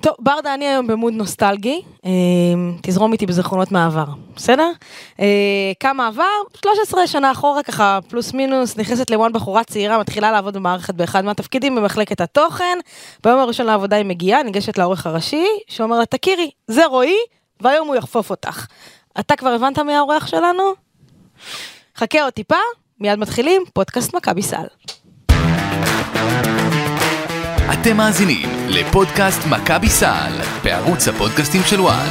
טוב, ברדה, אני היום במוד נוסטלגי, אה, תזרום איתי בזיכרונות מהעבר, בסדר? כמה עבר? 13 שנה אחורה, ככה פלוס מינוס, נכנסת לוואן בחורה צעירה, מתחילה לעבוד במערכת באחד מהתפקידים במחלקת התוכן. ביום הראשון לעבודה היא מגיעה, ניגשת לעורך הראשי, שאומר לה, תכירי, זה רועי, והיום הוא יחפוף אותך. אתה כבר הבנת מי האורח שלנו? חכה עוד טיפה, מיד מתחילים, פודקאסט מכבי סל. אתם מאזינים לפודקאסט מכבי סל בערוץ הפודקאסטים של וואן.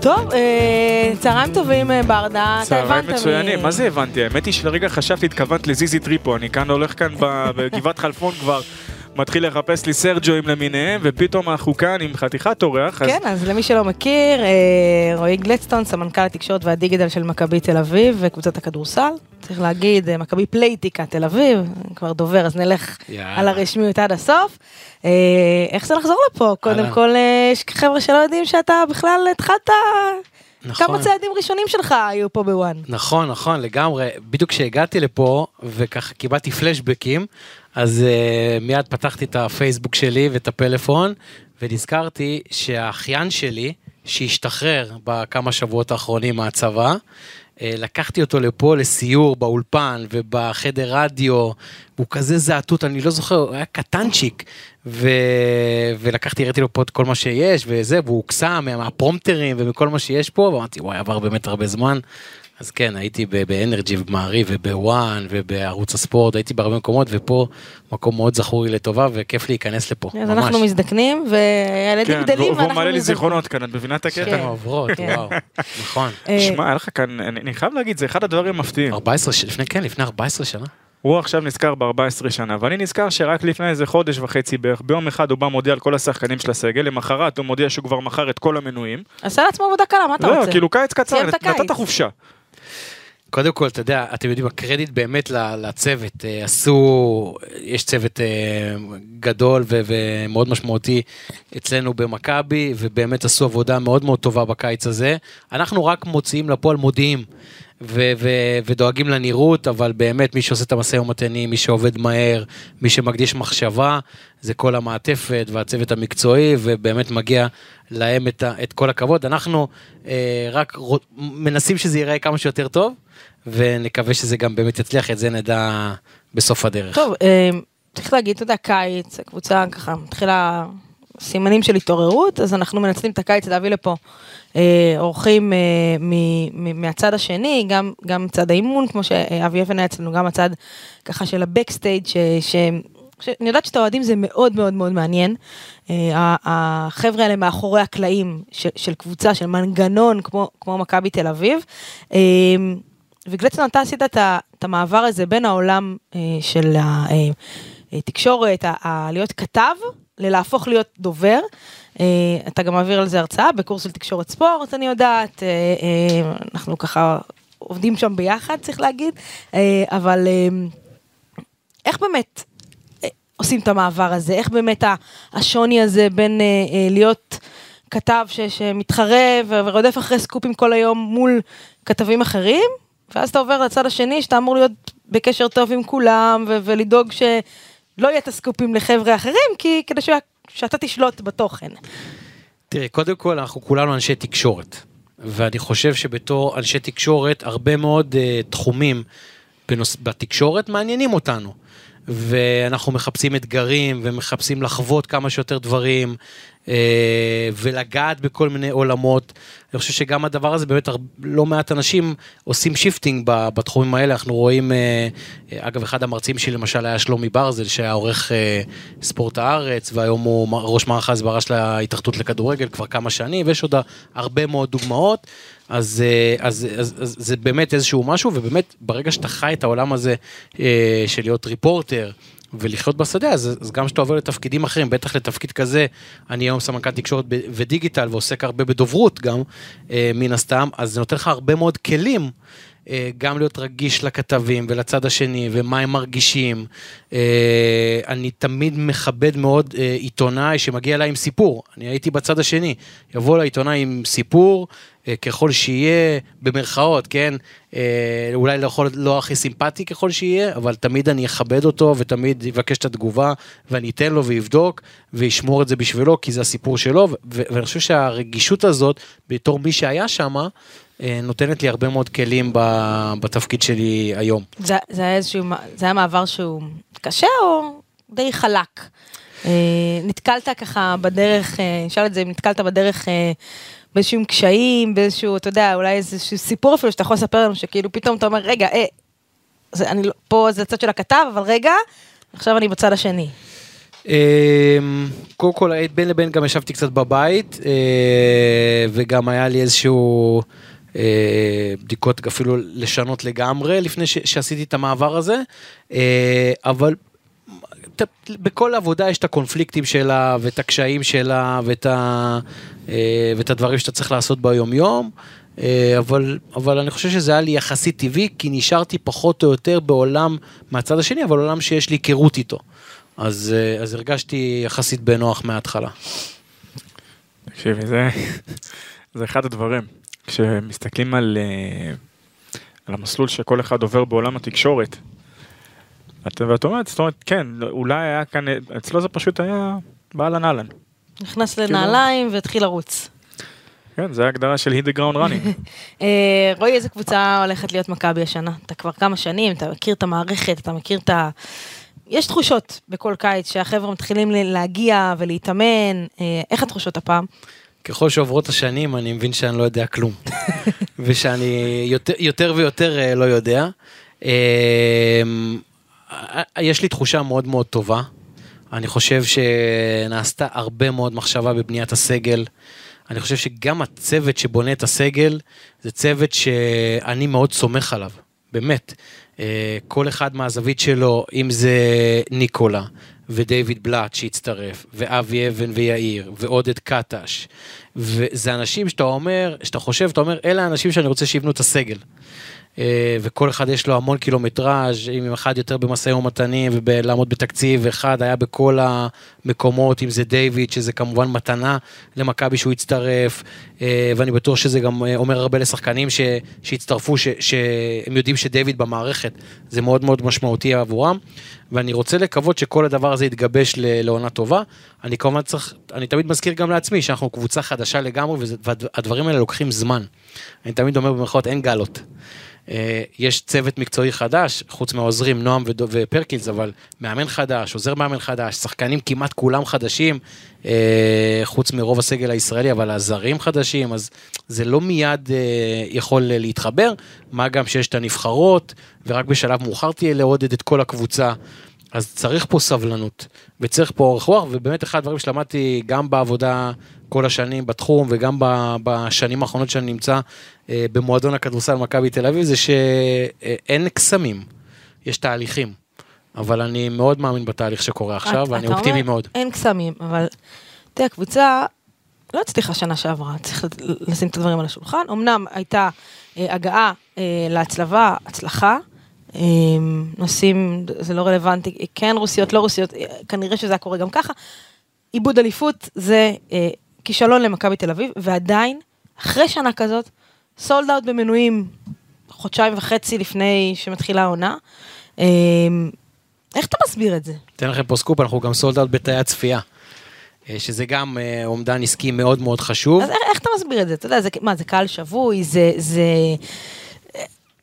טוב, אה, צהריים טובים אה, ברדה, אתה הבנת צהריים מי- מצוינים, מה זה הבנתי? האמת היא שלרגע חשבתי, התכוונת לזיזי טריפו, אני כאן הולך כאן ב- בגבעת חלפון כבר, מתחיל לחפש לי סרג'ואים למיניהם, ופתאום אנחנו כאן עם חתיכת אורח, אז כן, אז למי שלא מכיר, אה, רועי גלדסטון, סמנכ"ל התקשורת והדיגיטל של מכבי תל אביב וקבוצת הכדורסל. צריך להגיד, אה, מכבי פלייטיקה תל אביב, כבר דובר, אז נלך יאללה. על הרשמיות עד הסוף. אה, איך זה לחזור לפה? קודם. כל, אה, יש חבר'ה שלא יודעים שאתה בכלל התחלת... נכון. כמה צעדים ראשונים שלך היו פה בוואן. נכון, נכון, לגמרי. בדיוק כשהגעתי לפה, וככה קיבלתי פלשבקים, אז uh, מיד פתחתי את הפייסבוק שלי ואת הפלאפון, ונזכרתי שהאחיין שלי, שהשתחרר בכמה שבועות האחרונים מהצבא, uh, לקחתי אותו לפה לסיור באולפן ובחדר רדיו, הוא כזה זעתות, אני לא זוכר, הוא היה קטנצ'יק, ו... ולקחתי, הראיתי לו פה את כל מה שיש, וזה, והוא הוקסם מה- מהפרומטרים ומכל מה שיש פה, ואמרתי, וואי, עבר באמת הרבה זמן. אז כן, הייתי באנרג'י ובמעריב ובוואן ובערוץ הספורט, הייתי בהרבה מקומות, ופה מקום מאוד זכור לי לטובה, וכיף להיכנס לפה, אז ממש. אנחנו מזדקנים, והילדים כן, גדלים והוא ואנחנו מעלה לי מזדקנים. זיכרונות כאן, את מבינה את כן. הקטע? עוברות, כן. וואו, נכון. אה, שמע, היה לך כאן, אני אני חייב להגיד, זה אחד הדברים המפתיעים. 14, ש- לפני, כן, לפני 14 שנה. הוא עכשיו נזכר ב-14 שנה, ואני נזכר שרק לפני איזה חודש וחצי בערך, ביום אחד הוא בא מודיע על כל השחקנים של הסגל, למחרת הוא מודיע שהוא כבר מכר את כל המנויים. עשה לעצמו עבודה קלה, מה אתה רוצה? לא, כאילו קיץ קצר. נתת חופשה. קודם כל, אתה יודע, אתם יודעים, הקרדיט באמת לצוות, אה, עשו, יש צוות אה, גדול ומאוד משמעותי אצלנו במכבי, ובאמת עשו עבודה מאוד מאוד טובה בקיץ הזה. אנחנו רק מוציאים לפועל מודיעים. ודואגים לנראות, אבל באמת מי שעושה את המשא ומתנים, מי שעובד מהר, מי שמקדיש מחשבה, זה כל המעטפת והצוות המקצועי, ובאמת מגיע להם את, את כל הכבוד. אנחנו אה, רק רו- מנסים שזה ייראה כמה שיותר טוב, ונקווה שזה גם באמת יצליח, את זה נדע בסוף הדרך. טוב, אה, צריך להגיד, אתה יודע, קיץ, הקבוצה ככה מתחילה סימנים של התעוררות, אז אנחנו מנצלים את הקיץ להביא לפה אה, אורחים אה, מ- מ- מהצד השני, גם, גם צד האימון, כמו שאבי אבן היה אצלנו, גם הצד ככה של הבקסטייג', ש... ש... שאני יודעת שאת האוהדים זה מאוד מאוד מאוד מעניין. אה, החבר'ה האלה מאחורי הקלעים של, של קבוצה, של מנגנון כמו, כמו מכבי תל אביב. אה, וגלצון, אתה עשית את את המעבר הזה בין העולם אה, של התקשורת, ה- ה- להיות כתב, ללהפוך להיות דובר. אה, אתה גם מעביר על זה הרצאה בקורס של תקשורת ספורט, אני יודעת. אה, אה, אנחנו ככה עובדים שם ביחד, צריך להגיד. אה, אבל אה, איך באמת אה, עושים את המעבר הזה? איך באמת השוני הזה בין אה, אה, להיות כתב ש, שמתחרה ורודף אחרי סקופים כל היום מול כתבים אחרים, ואז אתה עובר לצד השני שאתה אמור להיות בקשר טוב עם כולם ו- ולדאוג שלא יהיה את הסקופים לחבר'ה אחרים, כי כדי ש- שאתה תשלוט בתוכן. תראה, קודם כל, אנחנו כולנו אנשי תקשורת. ואני חושב שבתור אנשי תקשורת, הרבה מאוד uh, תחומים בנוס... בתקשורת מעניינים אותנו. ואנחנו מחפשים אתגרים ומחפשים לחוות כמה שיותר דברים ולגעת בכל מיני עולמות. אני חושב שגם הדבר הזה באמת לא מעט אנשים עושים shifting בתחומים האלה אנחנו רואים אה, אה, אגב אחד המרצים שלי למשל היה שלומי ברזל שהיה עורך אה, ספורט הארץ והיום הוא ראש מערך ההסברה של ההתאחדות לכדורגל כבר כמה שנים ויש עוד הרבה מאוד דוגמאות. אז, אה, אז, אז, אז זה באמת איזשהו משהו ובאמת ברגע שאתה חי את העולם הזה אה, של להיות ריפורטר ולחיות בשדה אז, אז גם כשאתה עובר לתפקידים אחרים בטח לתפקיד כזה אני היום סמנכ"ל תקשורת ודיגיטל ועוסק הרבה בדוברות גם אה, מן הסתם אז זה נותן לך הרבה מאוד כלים. אה, גם להיות רגיש לכתבים ולצד השני ומה הם מרגישים. אה, אני תמיד מכבד מאוד אה, עיתונאי שמגיע אליי עם סיפור, אני הייתי בצד השני, יבוא לעיתונאי עם סיפור, ככל שיהיה, במרכאות, כן, אולי לא, יכול, לא הכי סימפטי ככל שיהיה, אבל תמיד אני אכבד אותו ותמיד אבקש את התגובה ואני אתן לו ויבדוק וישמור את זה בשבילו כי זה הסיפור שלו. ואני חושב שהרגישות הזאת בתור מי שהיה שמה נותנת לי הרבה מאוד כלים בתפקיד שלי היום. זה, זה היה איזשהו, זה היה מעבר שהוא קשה או די חלק? אה, נתקלת ככה בדרך, נשאל אה, את זה, אם נתקלת בדרך באיזשהם קשיים, באיזשהו, אתה יודע, אולי איזשהו סיפור אפילו שאתה יכול לספר לנו, שכאילו פתאום אתה אומר, רגע, אה, זה, אני, לא, פה זה הצד של הכתב, אבל רגע, עכשיו אני בצד השני. קודם כל, בין לבין גם ישבתי קצת בבית, וגם היה לי איזשהו... אה, בדיקות אפילו לשנות לגמרי לפני ש, שעשיתי את המעבר הזה, אה, אבל בכל עבודה יש את הקונפליקטים שלה ואת הקשיים שלה ואת, ה, אה, ואת הדברים שאתה צריך לעשות ביום יום. אבל, אבל אני חושב שזה היה לי יחסית טבעי, כי נשארתי פחות או יותר בעולם מהצד השני, אבל עולם שיש לי היכרות איתו. אז, אז הרגשתי יחסית בנוח מההתחלה. תקשיבי, זה, זה אחד הדברים. כשמסתכלים על, אה, על המסלול שכל אחד עובר בעולם התקשורת, ואת אומרת, זאת אומרת, כן, אולי היה כאן, אצלו זה פשוט היה באהלן אהלן. נכנס כאילו- לנעליים והתחיל לרוץ. כן, זה ההגדרה של hit the ground running. רועי, איזה קבוצה הולכת להיות מכבי השנה? אתה כבר כמה שנים, אתה מכיר את המערכת, אתה מכיר את ה... יש תחושות בכל קיץ שהחבר'ה מתחילים להגיע ולהתאמן, אה, איך התחושות הפעם? ככל שעוברות השנים אני מבין שאני לא יודע כלום. ושאני יותר, יותר ויותר אה, לא יודע. אמ, יש לי תחושה מאוד מאוד טובה. אני חושב שנעשתה הרבה מאוד מחשבה בבניית הסגל. אני חושב שגם הצוות שבונה את הסגל זה צוות שאני מאוד סומך עליו, באמת. אה, כל אחד מהזווית שלו, אם זה ניקולה, ודייוויד בלאט שהצטרף, ואבי אבן ויאיר, ועודד קטש. וזה אנשים שאתה אומר, שאתה חושב, אתה אומר, אלה האנשים שאני רוצה שיבנו את הסגל. אה, וכל אחד יש לו המון קילומטראז', אם אחד יותר במשאים ומתנים ולעמוד בתקציב, ואחד היה בכל המקומות, אם זה דיוויד, שזה כמובן מתנה למכבי שהוא הצטרף, אה, ואני בטוח שזה גם אה, אומר הרבה לשחקנים ש, שהצטרפו, ש, שהם יודעים שדיוויד במערכת, זה מאוד מאוד משמעותי עבורם, ואני רוצה לקוות שכל הדבר הזה יתגבש לעונה טובה. אני כמובן צריך, אני תמיד מזכיר גם לעצמי שאנחנו קבוצה חדשה לגמרי, והדברים האלה לוקחים זמן. אני תמיד אומר במירכאות אין גלות. אה, יש צוות מקצועי חדש, חוץ מהעוזרים נועם ופרקינס, אבל מאמן חדש, עוזר מאמן חדש, שחקנים כמעט כולם חדשים, חוץ מרוב הסגל הישראלי, אבל הזרים חדשים, אז זה לא מיד אה, יכול להתחבר, מה גם שיש את הנבחרות, ורק בשלב מאוחר תהיה לעודד את כל הקבוצה. אז צריך פה סבלנות, וצריך פה אורך רוח, ובאמת אחד הדברים שלמדתי גם בעבודה כל השנים בתחום, וגם בשנים האחרונות שאני נמצא אה, במועדון הכדורסל מכבי תל אביב, זה שאין קסמים, יש תהליכים. אבל אני מאוד מאמין בתהליך שקורה עכשיו, ואני אופטימי מאוד. אין קסמים, אבל תראה, הקבוצה לא הצליחה שנה שעברה, צריך לשים את הדברים על השולחן. אמנם הייתה אה, הגעה אה, להצלבה, הצלחה. נושאים, זה לא רלוונטי, כן רוסיות, לא רוסיות, כנראה שזה היה קורה גם ככה. איבוד אליפות זה כישלון למכבי תל אביב, ועדיין, אחרי שנה כזאת, sold out במנויים חודשיים וחצי לפני שמתחילה העונה. אמ, איך אתה מסביר את זה? אתן לכם פה סקופ, אנחנו גם sold out בתאי הצפייה. אה, שזה גם אה, אומדן עסקי מאוד מאוד חשוב. אז איך אתה מסביר את זה? אתה יודע, זה, מה, זה קהל שבוי, זה, זה,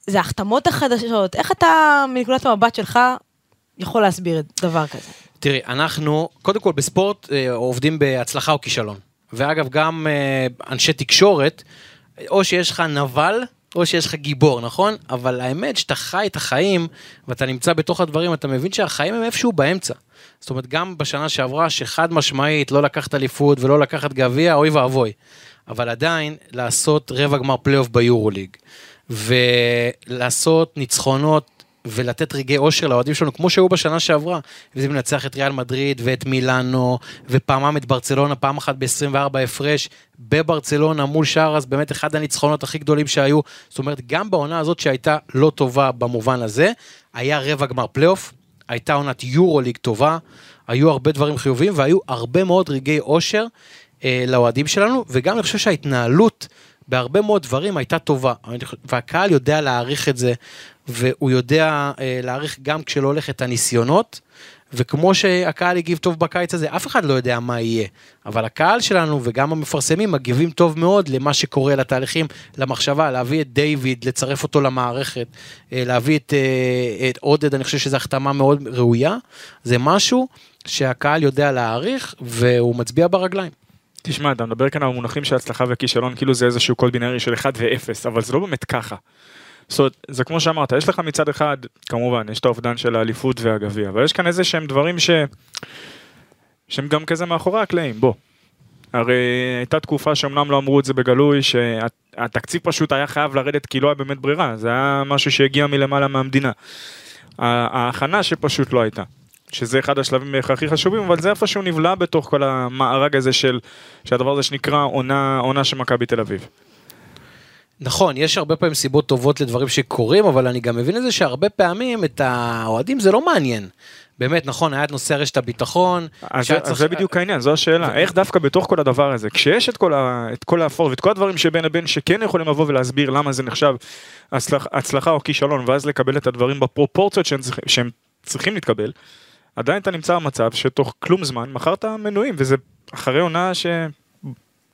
זה ההחתמות החדשות, איך אתה, מנקודת המבט שלך, יכול להסביר דבר כזה? תראי, אנחנו, קודם כל בספורט אה, עובדים בהצלחה או כישלון. ואגב, גם אנשי תקשורת, או שיש לך נבל, או שיש לך גיבור, נכון? אבל האמת שאתה חי את החיים, ואתה נמצא בתוך הדברים, אתה מבין שהחיים הם איפשהו באמצע. זאת אומרת, גם בשנה שעברה, שחד משמעית לא לקחת אליפות ולא לקחת גביע, אוי ואבוי. אבל עדיין, לעשות רבע גמר פלייאוף ביורוליג, ולעשות ניצחונות ולתת רגעי אושר לאוהדים שלנו, כמו שהיו בשנה שעברה. וזה מנצח את ריאל מדריד ואת מילאנו, ופעמיים את ברצלונה, פעם אחת ב-24 הפרש, בברצלונה מול שער, אז באמת אחד הניצחונות הכי גדולים שהיו. זאת אומרת, גם בעונה הזאת שהייתה לא טובה במובן הזה, היה רבע גמר פלייאוף, הייתה עונת יורו ליג טובה, היו הרבה דברים חיוביים והיו הרבה מאוד רגעי אושר אה, לאוהדים שלנו, וגם אני חושב שההתנהלות בהרבה מאוד דברים הייתה טובה, והקהל יודע להעריך את זה, והוא יודע אה, להעריך גם כשלא הולך את הניסיונות, וכמו שהקהל הגיב טוב בקיץ הזה, אף אחד לא יודע מה יהיה, אבל הקהל שלנו וגם המפרסמים מגיבים טוב מאוד למה שקורה, לתהליכים, למחשבה, להביא את דיוויד, לצרף אותו למערכת, אה, להביא את, אה, את עודד, אני חושב שזו החתמה מאוד ראויה, זה משהו שהקהל יודע להעריך והוא מצביע ברגליים. תשמע, אתה מדבר כאן על מונחים של הצלחה וכישלון, כאילו זה איזשהו קוד בינארי של 1 ו-0, אבל זה לא באמת ככה. זאת אומרת, זה כמו שאמרת, יש לך מצד אחד, כמובן, יש את האובדן של האליפות והגביע, אבל יש כאן איזה שהם דברים ש... שהם גם כזה מאחורי הקלעים, בוא. הרי הייתה תקופה שאומנם לא אמרו את זה בגלוי, שהתקציב פשוט היה חייב לרדת כי לא היה באמת ברירה, זה היה משהו שהגיע מלמעלה מהמדינה. ההכנה שפשוט לא הייתה. שזה אחד השלבים הכי חשובים, אבל זה איפשהו נבלע בתוך כל המארג הזה של, שהדבר הזה שנקרא עונה, עונה של מכבי תל אביב. נכון, יש הרבה פעמים סיבות טובות לדברים שקורים, אבל אני גם מבין את זה שהרבה פעמים את האוהדים זה לא מעניין. באמת, נכון, היה את נושא רשת הביטחון. אז, צריך... אז זה בדיוק העניין, זו השאלה. ו... איך דווקא בתוך כל הדבר הזה, כשיש את כל, ה... את כל האפור ואת כל הדברים שבין לבין שכן יכולים לבוא ולהסביר למה זה נחשב הצלח... הצלחה או כישלון, ואז לקבל את הדברים בפרופורציות שהם, שהם צריכים להתקבל, עדיין אתה נמצא במצב שתוך כלום זמן מכרת מנויים, וזה אחרי עונה ש...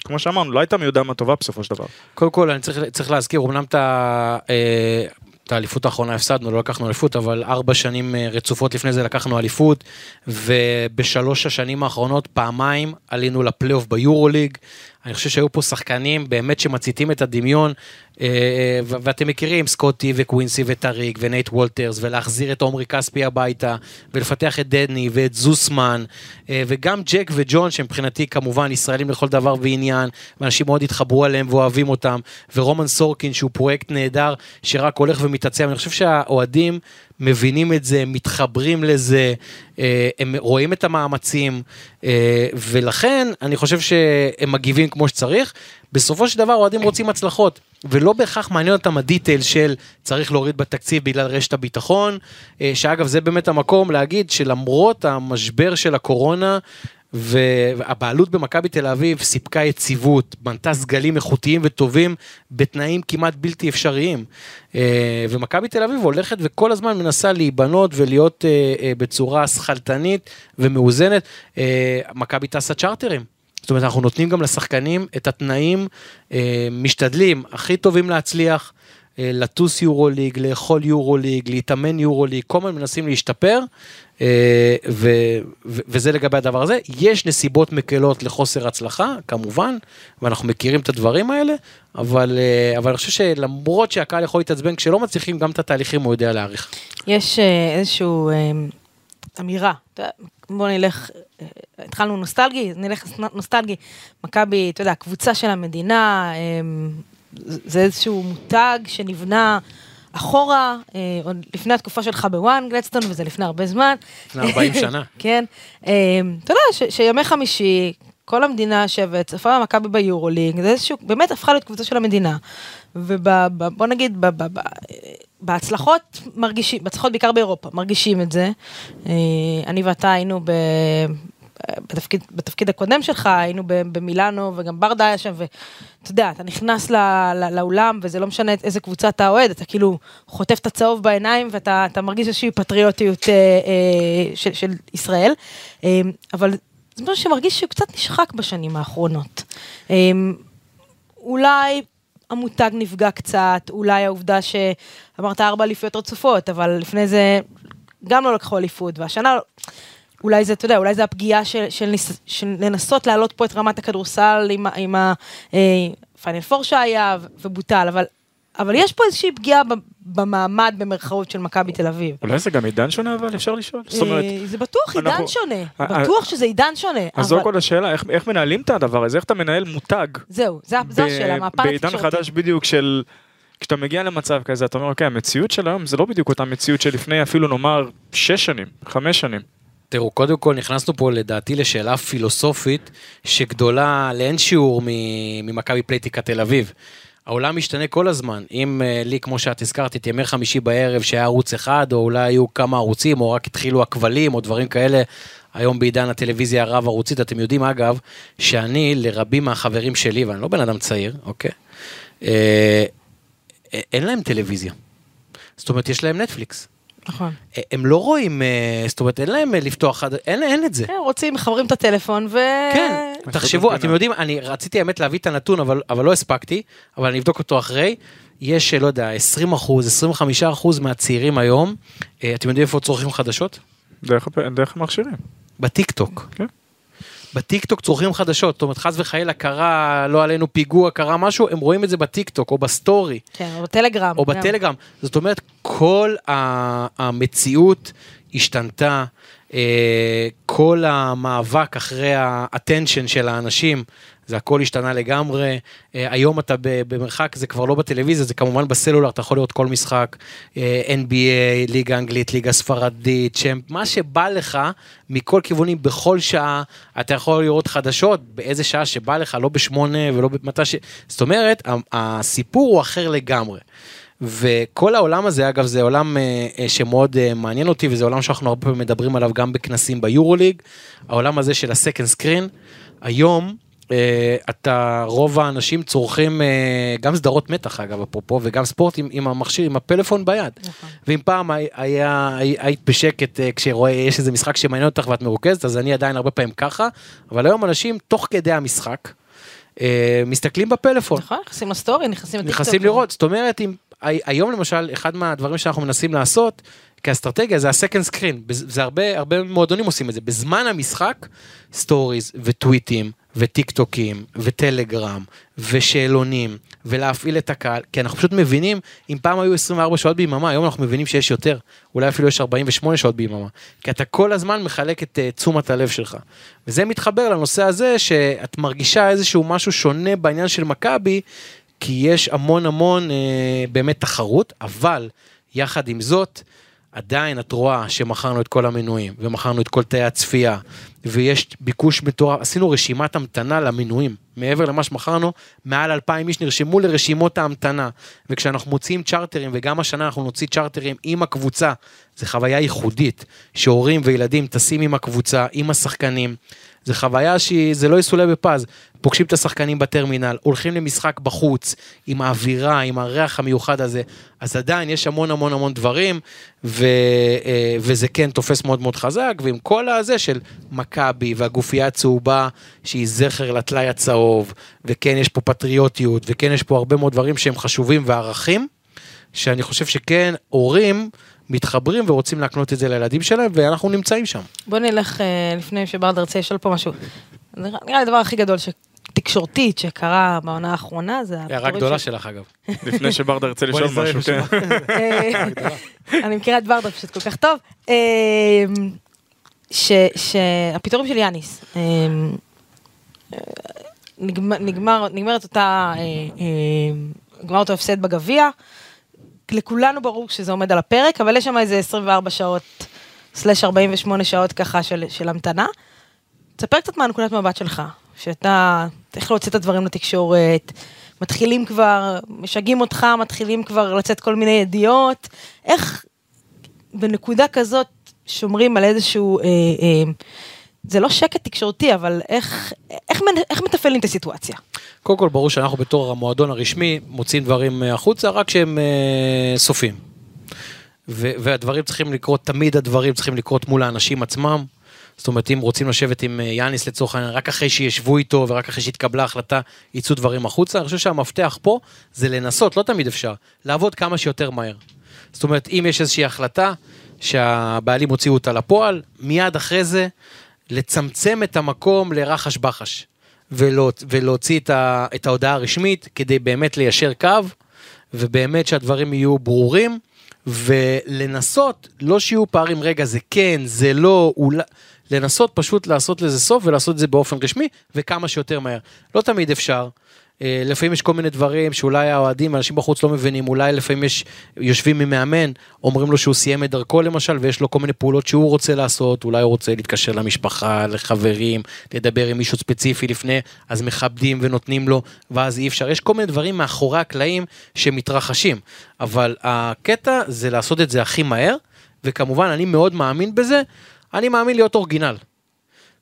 כמו שאמרנו, לא הייתה מי יודע מה טובה בסופו של דבר. קודם כל, אני צריך, צריך להזכיר, אמנם את אה, האליפות האחרונה הפסדנו, לא לקחנו אליפות, אבל ארבע שנים אה, רצופות לפני זה לקחנו אליפות, ובשלוש השנים האחרונות פעמיים עלינו לפלייאוף ביורוליג. אני חושב שהיו פה שחקנים באמת שמציתים את הדמיון, אה, ואתם מכירים סקוטי וקווינסי ודריק ונייט וולטרס, ולהחזיר את עומרי כספי הביתה, ולפתח את דידי ואת זוסמן, אה, וגם ג'ייק וג'ון, שמבחינתי כמובן ישראלים לכל דבר ועניין, ואנשים מאוד התחברו אליהם ואוהבים אותם, ורומן סורקין שהוא פרויקט נהדר, שרק הולך ומתעצם, אני חושב שהאוהדים מבינים את זה, מתחברים לזה, אה, הם רואים את המאמצים, אה, ולכן אני חושב שהם מגיבים כמו שצריך. בסופו של דבר אוהדים רוצים הצלחות, ולא בהכרח מעניין אותם הדיטייל של צריך להוריד בתקציב בגלל רשת הביטחון, אה, שאגב זה באמת המקום להגיד שלמרות המשבר של הקורונה, והבעלות במכבי תל אביב סיפקה יציבות, בנתה סגלים איכותיים וטובים בתנאים כמעט בלתי אפשריים. אה, ומכבי תל אביב הולכת וכל הזמן מנסה להיבנות ולהיות אה, אה, בצורה שכלתנית ומאוזנת. מכבי טסה צ'רטרים. זאת אומרת, אנחנו נותנים גם לשחקנים את התנאים, משתדלים, הכי טובים להצליח, לטוס יורו ליג, לאכול יורו ליג, להתאמן יורו ליג, כל הזמן מנסים להשתפר, אה, ו, ו, וזה לגבי הדבר הזה. יש נסיבות מקלות לחוסר הצלחה, כמובן, ואנחנו מכירים את הדברים האלה, אבל, אה, אבל אני חושב שלמרות שהקהל יכול להתעצבן כשלא מצליחים, גם את התהליכים הוא יודע להעריך. יש אה, איזושהי אמירה, בוא נלך, התחלנו נוסטלגי, נלך נוסטלגי, מכבי, אתה יודע, קבוצה של המדינה, זה איזשהו מותג שנבנה. אחורה, אה, עוד לפני התקופה שלך בוואן גלדסטון, וזה לפני הרבה זמן. לפני 40 שנה. כן. אה, אתה יודע, שימי חמישי, כל המדינה יושבת, צפה במכבי ביורוליג, זה איזשהו, באמת הפכה להיות קבוצה של המדינה. ובוא נגיד, ב, ב, ב, בהצלחות מרגישים, בהצלחות בעיקר באירופה, מרגישים את זה. אה, אני ואתה היינו ב... בתפקיד, בתפקיד הקודם שלך, היינו במילאנו וגם ברדה היה שם, ואתה יודע, אתה נכנס לא, לא, לאולם וזה לא משנה איזה קבוצה אתה אוהד, אתה כאילו חוטף את הצהוב בעיניים ואתה מרגיש איזושהי פטריוטיות אה, אה, של, של ישראל, אה, אבל זה משהו שמרגיש שהוא קצת נשחק בשנים האחרונות. אה, אולי המותג נפגע קצת, אולי העובדה שאמרת ארבע אליפויות רצופות, אבל לפני זה גם לא לקחו אליפות, והשנה... אולי זה, אתה יודע, אולי זה הפגיעה של, של, ניס, של לנסות להעלות פה את רמת הכדורסל עם, עם הפיינל פור שהיה ובוטל, אבל, אבל יש פה איזושהי פגיעה במעמד במרכאות של מכבי תל אביב. אולי זה גם עידן שונה אבל אפשר לשאול? זאת אומרת... אה, זה בטוח עידן אנחנו... שונה, בטוח שזה עידן שונה. אז זו כל השאלה, איך, איך מנהלים את הדבר הזה, איך אתה מנהל מותג? זהו, זו השאלה, מהפן התקשורתי. בעידן חדש בדיוק של... כשאתה מגיע למצב כזה, אתה אומר, אוקיי, המציאות של היום זה לא בדיוק אותה מציאות שלפני אפילו נאמר שש שנים, חמש שנים. תראו, קודם כל נכנסנו פה לדעתי לשאלה פילוסופית שגדולה לאין שיעור ממכבי פלייטיקה תל אביב. העולם משתנה כל הזמן, אם uh, לי, כמו שאת הזכרת, את ימי חמישי בערב שהיה ערוץ אחד, או אולי היו כמה ערוצים, או רק התחילו הכבלים, או דברים כאלה, היום בעידן הטלוויזיה הרב ערוצית, אתם יודעים אגב, שאני לרבים מהחברים שלי, ואני לא בן אדם צעיר, אוקיי? אה, אין להם טלוויזיה. זאת אומרת, יש להם נטפליקס. נכון. אה, הם לא רואים, אה, זאת אומרת, אין להם אה, לפתוח, אין, אין את זה. כן, רוצים, מחברים את הטלפון ו... כן, תחשבו, אתם יודעים, אני רציתי האמת להביא את הנתון, אבל, אבל לא הספקתי, אבל אני אבדוק אותו אחרי. יש, אה, לא יודע, 20 אחוז, 25 אחוז מהצעירים היום, אה, אתם יודעים איפה צורכים חדשות? דרך, דרך המכשירים. בטיק טוק. כן. בטיק טוק צורכים חדשות, זאת אומרת, חס וחלילה קרה, לא עלינו פיגוע, קרה משהו, הם רואים את זה בטיק טוק או בסטורי. כן, או בטלגרם. או. בטלגרם. זאת אומרת, כל המציאות השתנתה, אה, כל המאבק אחרי ה-attention של האנשים, זה הכל השתנה לגמרי. אה, היום אתה במרחק, זה כבר לא בטלוויזיה, זה כמובן בסלולר, אתה יכול לראות כל משחק, אה, NBA, ליגה אנגלית, ליגה ספרדית, צ'מפ, מה שבא לך מכל כיוונים, בכל שעה, אתה יכול לראות חדשות, באיזה שעה שבא לך, לא בשמונה ולא במתי ש... זאת אומרת, הסיפור הוא אחר לגמרי. וכל העולם הזה, אגב, זה עולם אה, אה, שמאוד אה, מעניין אותי, וזה עולם שאנחנו הרבה פעמים מדברים עליו גם בכנסים ביורוליג, העולם הזה של הסקנד סקרין. היום, אתה, רוב האנשים צורכים גם סדרות מתח, אגב, אפרופו, וגם ספורט עם, עם המכשיר, עם הפלאפון ביד. נכון. ואם פעם היה, היה, היית בשקט אה, כשרואה, יש איזה משחק שמעניין אותך ואתה מרוכז, אז אני עדיין הרבה פעמים ככה, אבל היום אנשים, תוך כדי המשחק, אה, מסתכלים בפלאפון. נכון, נכנסים לסטורי, נכנסים לטיקטוק. נכנסים לראות, זאת אומרת, אם, היום למשל, אחד מהדברים שאנחנו מנסים לעשות כאסטרטגיה זה ה second screen, זה הרבה, הרבה מועדונים עושים את זה, בזמן המשחק, סטוריז וטוויטים וטיק טוקים וטלגרם ושאלונים ולהפעיל את הקהל, כי אנחנו פשוט מבינים, אם פעם היו 24 שעות ביממה, היום אנחנו מבינים שיש יותר, אולי אפילו יש 48 שעות ביממה, כי אתה כל הזמן מחלק את uh, תשומת הלב שלך. וזה מתחבר לנושא הזה שאת מרגישה איזשהו משהו שונה בעניין של מכבי, כי יש המון המון אה, באמת תחרות, אבל יחד עם זאת, עדיין את רואה שמכרנו את כל המנויים, ומכרנו את כל תאי הצפייה, ויש ביקוש מטורף, עשינו רשימת המתנה למנויים, מעבר למה שמכרנו, מעל 2,000 איש נרשמו לרשימות ההמתנה, וכשאנחנו מוציאים צ'רטרים, וגם השנה אנחנו נוציא צ'רטרים עם הקבוצה, זה חוויה ייחודית, שהורים וילדים טסים עם הקבוצה, עם השחקנים, זה חוויה שזה לא יסולא בפז. פוגשים את השחקנים בטרמינל, הולכים למשחק בחוץ, עם האווירה, עם הריח המיוחד הזה, אז עדיין יש המון המון המון דברים, ו, אה, וזה כן תופס מאוד מאוד חזק, ועם כל הזה של מכבי והגופייה הצהובה, שהיא זכר לטלאי הצהוב, וכן יש פה פטריוטיות, וכן יש פה הרבה מאוד דברים שהם חשובים וערכים, שאני חושב שכן, הורים מתחברים ורוצים להקנות את זה לילדים שלהם, ואנחנו נמצאים שם. בוא נלך, אה, לפני שברדה ירצה לשאול פה משהו. נראה לי הדבר הכי גדול ש- תקשורתית שקרה בעונה האחרונה זה... הערה גדולה של- שלך אגב. לפני שברדה ירצה לשאול משהו, כן. אה, אני מכירה את ברדה פשוט כל כך טוב. שהפיטורים של יאניס. אה, נגמר, נגמר, נגמרת אותה, אה, אה, נגמר אותו הפסד בגביע. לכולנו ברור שזה עומד על הפרק, אבל יש שם איזה 24 שעות, סלש 48 שעות ככה של, המתנה. תספר קצת מהנקודת מבט שלך, שאתה צריך להוציא את הדברים לתקשורת, מתחילים כבר, משגעים אותך, מתחילים כבר לצאת כל מיני ידיעות, איך בנקודה כזאת שומרים על איזשהו, אה, אה, זה לא שקט תקשורתי, אבל איך, איך, איך מתפעלים את הסיטואציה? קודם כל ברור שאנחנו בתור המועדון הרשמי מוציאים דברים אה, החוצה רק כשהם אה, סופים. ו- והדברים צריכים לקרות, תמיד הדברים צריכים לקרות מול האנשים עצמם. זאת אומרת, אם רוצים לשבת עם אה, יאניס לצורך העניין, רק אחרי שישבו איתו ורק אחרי שהתקבלה החלטה, יצאו דברים החוצה. אני חושב שהמפתח פה זה לנסות, לא תמיד אפשר, לעבוד כמה שיותר מהר. זאת אומרת, אם יש איזושהי החלטה שהבעלים הוציאו אותה לפועל, מיד אחרי זה לצמצם את המקום לרחש בחש. ולא, ולהוציא את, ה, את ההודעה הרשמית כדי באמת ליישר קו, ובאמת שהדברים יהיו ברורים, ולנסות, לא שיהיו פערים, רגע, זה כן, זה לא, אולי, לנסות פשוט לעשות לזה סוף ולעשות את זה באופן רשמי, וכמה שיותר מהר. לא תמיד אפשר. אה, לפעמים יש כל מיני דברים שאולי האוהדים, אנשים בחוץ לא מבינים, אולי לפעמים יש, יושבים עם מאמן, אומרים לו שהוא סיים את דרכו למשל, ויש לו כל מיני פעולות שהוא רוצה לעשות, אולי הוא רוצה להתקשר למשפחה, לחברים, לדבר עם מישהו ספציפי לפני, אז מכבדים ונותנים לו, ואז אי אפשר. יש כל מיני דברים מאחורי הקלעים שמתרחשים, אבל הקטע זה לעשות את זה הכי מהר, וכמובן אני מאוד מאמין בזה, אני מאמין להיות אורגינל.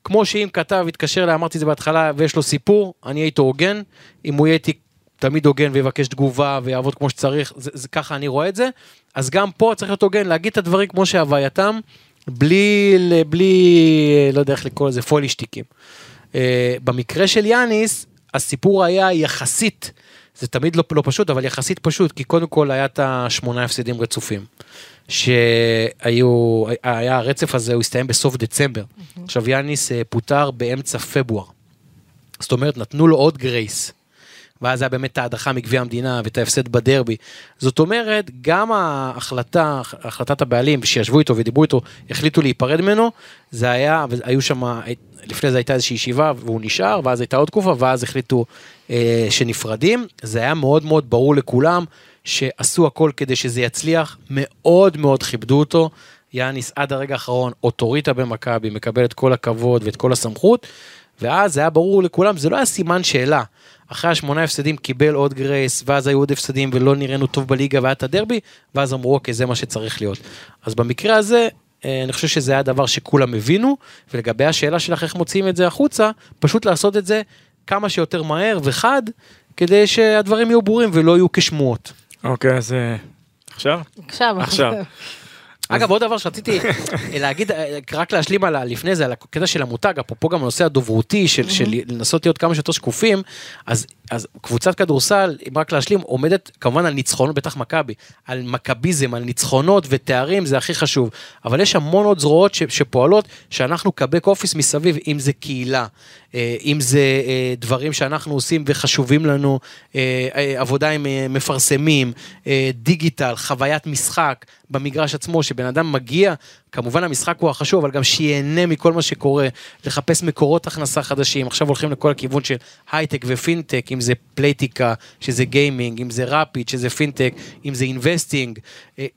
כמו שאם כתב יתקשר אליי, אמרתי את זה בהתחלה, ויש לו סיפור, אני הייתי הוגן, אם הוא יהיה איתי תמיד הוגן ויבקש תגובה ויעבוד כמו שצריך, זה, זה ככה אני רואה את זה, אז גם פה צריך להיות הוגן, להגיד את הדברים כמו שהווייתם, בלי, בלי, לא יודע איך לקרוא לזה, פוילישטיקים. Uh, במקרה של יאניס, הסיפור היה יחסית, זה תמיד לא, לא פשוט, אבל יחסית פשוט, כי קודם כל היה את השמונה הפסדים רצופים. שהיו, היה הרצף הזה, הוא הסתיים בסוף דצמבר. עכשיו יאניס אה, פוטר באמצע פברואר. זאת אומרת, נתנו לו עוד גרייס. ואז היה באמת ההדחה מגביע המדינה ואת ההפסד בדרבי. זאת אומרת, גם ההחלטה, החלטת הבעלים שישבו איתו ודיברו איתו, החליטו להיפרד ממנו, זה היה, והיו שם, לפני זה הייתה איזושהי ישיבה והוא נשאר, ואז הייתה עוד תקופה, ואז החליטו אה, שנפרדים. זה היה מאוד מאוד ברור לכולם שעשו הכל כדי שזה יצליח, מאוד מאוד כיבדו אותו. יאניס עד הרגע האחרון אוטוריטה במכבי, מקבל את כל הכבוד ואת כל הסמכות, ואז היה ברור לכולם, זה לא היה סימן שאלה. אחרי השמונה הפסדים קיבל עוד גרייס, ואז היו עוד הפסדים ולא נראינו טוב בליגה והיה את הדרבי, ואז אמרו אוקיי זה מה שצריך להיות. אז במקרה הזה, אה, אני חושב שזה היה דבר שכולם הבינו, ולגבי השאלה שלך איך מוציאים את זה החוצה, פשוט לעשות את זה כמה שיותר מהר וחד, כדי שהדברים יהיו ברורים ולא יהיו כשמועות. אוקיי, אז אה, עכשיו? עכשיו. עכשיו. אגב, עוד דבר שרציתי להגיד, אה, רק להשלים על לפני זה, על הקטע של המותג, אפרופו גם הנושא הדוברותי של, של לנסות להיות כמה שיותר שקופים, אז, אז קבוצת כדורסל, אם רק להשלים, עומדת כמובן על ניצחונות, בטח מכבי, על מכביזם, על ניצחונות ותארים, זה הכי חשוב. אבל יש המון עוד זרועות ש, שפועלות, שאנחנו כ back office מסביב, אם זה קהילה, אה, אם זה אה, דברים שאנחנו עושים וחשובים לנו, עבודה עם מפרסמים, דיגיטל, חוויית משחק במגרש עצמו, שבן אדם מגיע כמובן המשחק הוא החשוב, אבל גם שייהנה מכל מה שקורה, לחפש מקורות הכנסה חדשים. עכשיו הולכים לכל הכיוון של הייטק ופינטק, אם זה פלייטיקה, שזה gaming, אם זה ראפיד, שזה פינטק, אם זה Investing,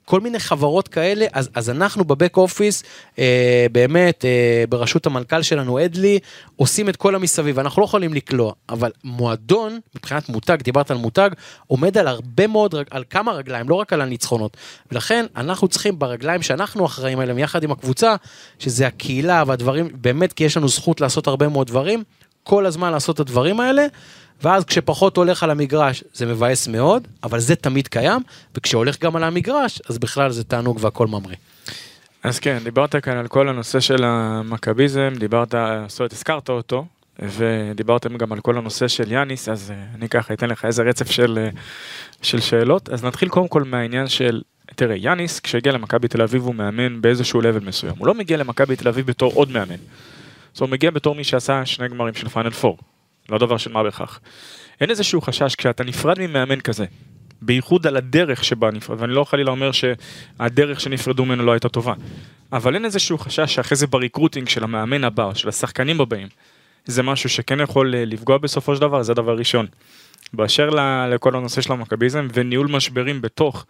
כל מיני חברות כאלה. אז, אז אנחנו ב back office, אה, באמת, אה, בראשות המנכ"ל שלנו, אדלי, עושים את כל המסביב. אנחנו לא יכולים לקלוע, אבל מועדון, מבחינת מותג, דיברת על מותג, עומד על הרבה מאוד, על כמה רגליים, לא רק על הניצחונות. ולכן אנחנו צריכים ברגליים שאנחנו אחראים עליהם, יחד עם הקבוצה, שזה הקהילה והדברים, באמת כי יש לנו זכות לעשות הרבה מאוד דברים, כל הזמן לעשות את הדברים האלה, ואז כשפחות הולך על המגרש זה מבאס מאוד, אבל זה תמיד קיים, וכשהולך גם על המגרש, אז בכלל זה תענוג והכל ממריא. אז כן, דיברת כאן על כל הנושא של המכביזם, דיברת, זאת אומרת, הזכרת אותו, ודיברתם גם על כל הנושא של יאניס, אז אני ככה אתן לך איזה רצף של, של שאלות. אז נתחיל קודם כל מהעניין של תראה, יאניס, כשהגיע למכבי תל אביב הוא מאמן באיזשהו לבל מסוים. הוא לא מגיע למכבי תל אביב בתור עוד מאמן. אז הוא מגיע בתור מי שעשה שני גמרים של פיינל פור. לא דבר של מה בכך. אין איזשהו חשש כשאתה נפרד ממאמן כזה, בייחוד על הדרך שבה נפרד, ואני לא חלילה אומר שהדרך שנפרדו ממנו לא הייתה טובה, אבל אין איזשהו חשש שאחרי זה ב recruiting של המאמן הבא, של השחקנים הבאים, זה משהו שכן יכול אה, לפגוע בסופו של דבר, זה הדבר ראשון. באשר לכל הנושא של המכביזם וניהול משברים בתוך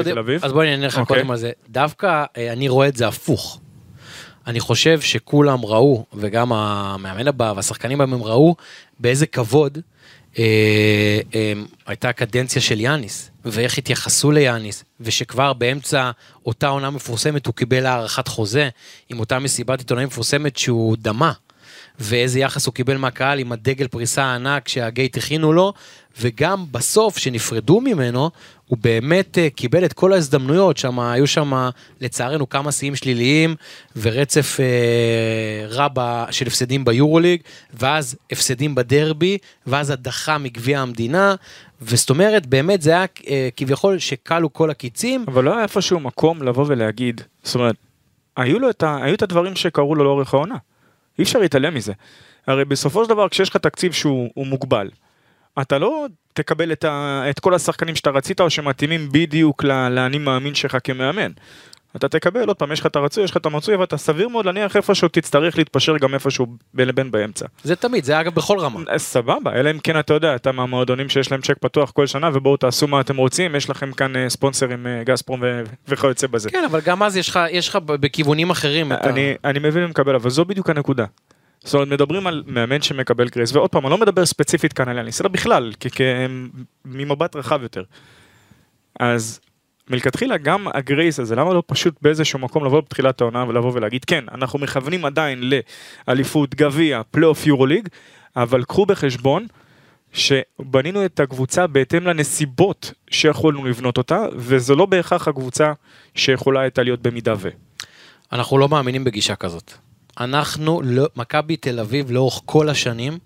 מכבי תל אביב. אז בוא אני אענה לך. אוקיי. קודם על זה. דווקא אה, אני רואה את זה הפוך. אני חושב שכולם ראו, וגם המאמן הבא והשחקנים הבאים ראו, באיזה כבוד אה, אה, הייתה הקדנציה של יאניס, ואיך התייחסו ליאניס, ושכבר באמצע אותה עונה מפורסמת הוא קיבל הארכת חוזה, עם אותה מסיבת עיתונאים מפורסמת שהוא דמה. ואיזה יחס הוא קיבל מהקהל עם הדגל פריסה הענק שהגייט הכינו לו, וגם בסוף, שנפרדו ממנו, הוא באמת uh, קיבל את כל ההזדמנויות, שם היו שם לצערנו כמה שיאים שליליים ורצף uh, רע של הפסדים ביורוליג, ואז הפסדים בדרבי, ואז הדחה מגביע המדינה, וזאת אומרת, באמת זה היה uh, כביכול שכלו כל הקיצים. אבל לא היה איפשהו מקום לבוא ולהגיד, זאת אומרת, היו, לו את ה, היו את הדברים שקרו לו לאורך העונה. אי אפשר להתעלם מזה. הרי בסופו של דבר כשיש לך תקציב שהוא מוגבל, אתה לא תקבל את, ה, את כל השחקנים שאתה רצית או שמתאימים בדיוק לאני מאמין שלך כמאמן. אתה תקבל, עוד פעם, יש לך את הרצוי, יש לך את המצוי, ואתה סביר מאוד להניח איפשהו תצטרך להתפשר גם איפשהו בין לבין באמצע. זה תמיד, זה אגב בכל רמה. אז סבבה, אלא אם כן אתה יודע, אתה מהמועדונים שיש להם צ'ק פתוח כל שנה, ובואו תעשו מה אתם רוצים, יש לכם כאן אה, ספונסרים אה, גזפרום ו- וכיוצא בזה. כן, אבל גם אז יש לך, יש לך בכיוונים אחרים. אני, אני מבין ומקבל, אבל זו בדיוק הנקודה. זאת אומרת, מדברים על מאמן שמקבל גרייס, ועוד פעם, אני לא מדבר ספציפית כאן על יאניס, אלא בכלל, ממבט רחב יותר. אז מלכתחילה גם הגרייס הזה, למה לא פשוט באיזשהו מקום לבוא בתחילת העונה ולבוא ולהגיד, כן, אנחנו מכוונים עדיין לאליפות, גביע, פלייאוף יורוליג, אבל קחו בחשבון שבנינו את הקבוצה בהתאם לנסיבות שיכולנו לבנות אותה, וזו לא בהכרח הקבוצה שיכולה הייתה להיות במידה ו... אנחנו לא מאמינים בגישה כזאת. אנחנו, לא, מכבי תל אביב לאורך כל השנים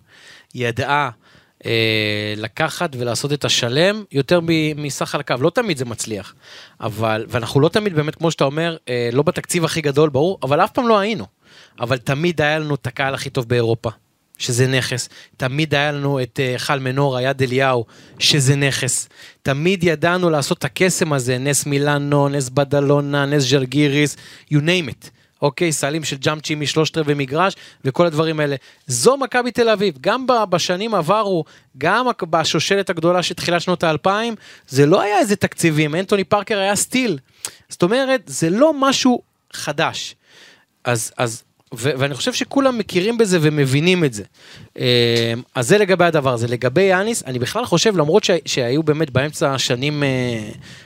ידעה אה, לקחת ולעשות את השלם יותר מסך על הקו. לא תמיד זה מצליח, אבל, ואנחנו לא תמיד באמת, כמו שאתה אומר, אה, לא בתקציב הכי גדול, ברור, אבל אף פעם לא היינו. אבל תמיד היה לנו את הקהל הכי טוב באירופה. שזה נכס, תמיד היה לנו את אה, חל מנורה, יד אליהו, שזה נכס, תמיד ידענו לעשות את הקסם הזה, נס מילאנו, נס בדלונה, נס ג'רגיריס, you name it. אוקיי, סלים של ג'אמצ'י משלושת רבעי מגרש וכל הדברים האלה. זו מכבי תל אביב, גם בשנים עברו, גם בשושלת הגדולה של תחילת שנות האלפיים, זה לא היה איזה תקציבים, אנטוני פארקר היה סטיל. זאת אומרת, זה לא משהו חדש. אז, אז, ו- ואני חושב שכולם מכירים בזה ומבינים את זה. אה, אז זה לגבי הדבר הזה. לגבי יאניס, אני בכלל חושב, למרות שה- שהיו באמת באמצע השנים אה,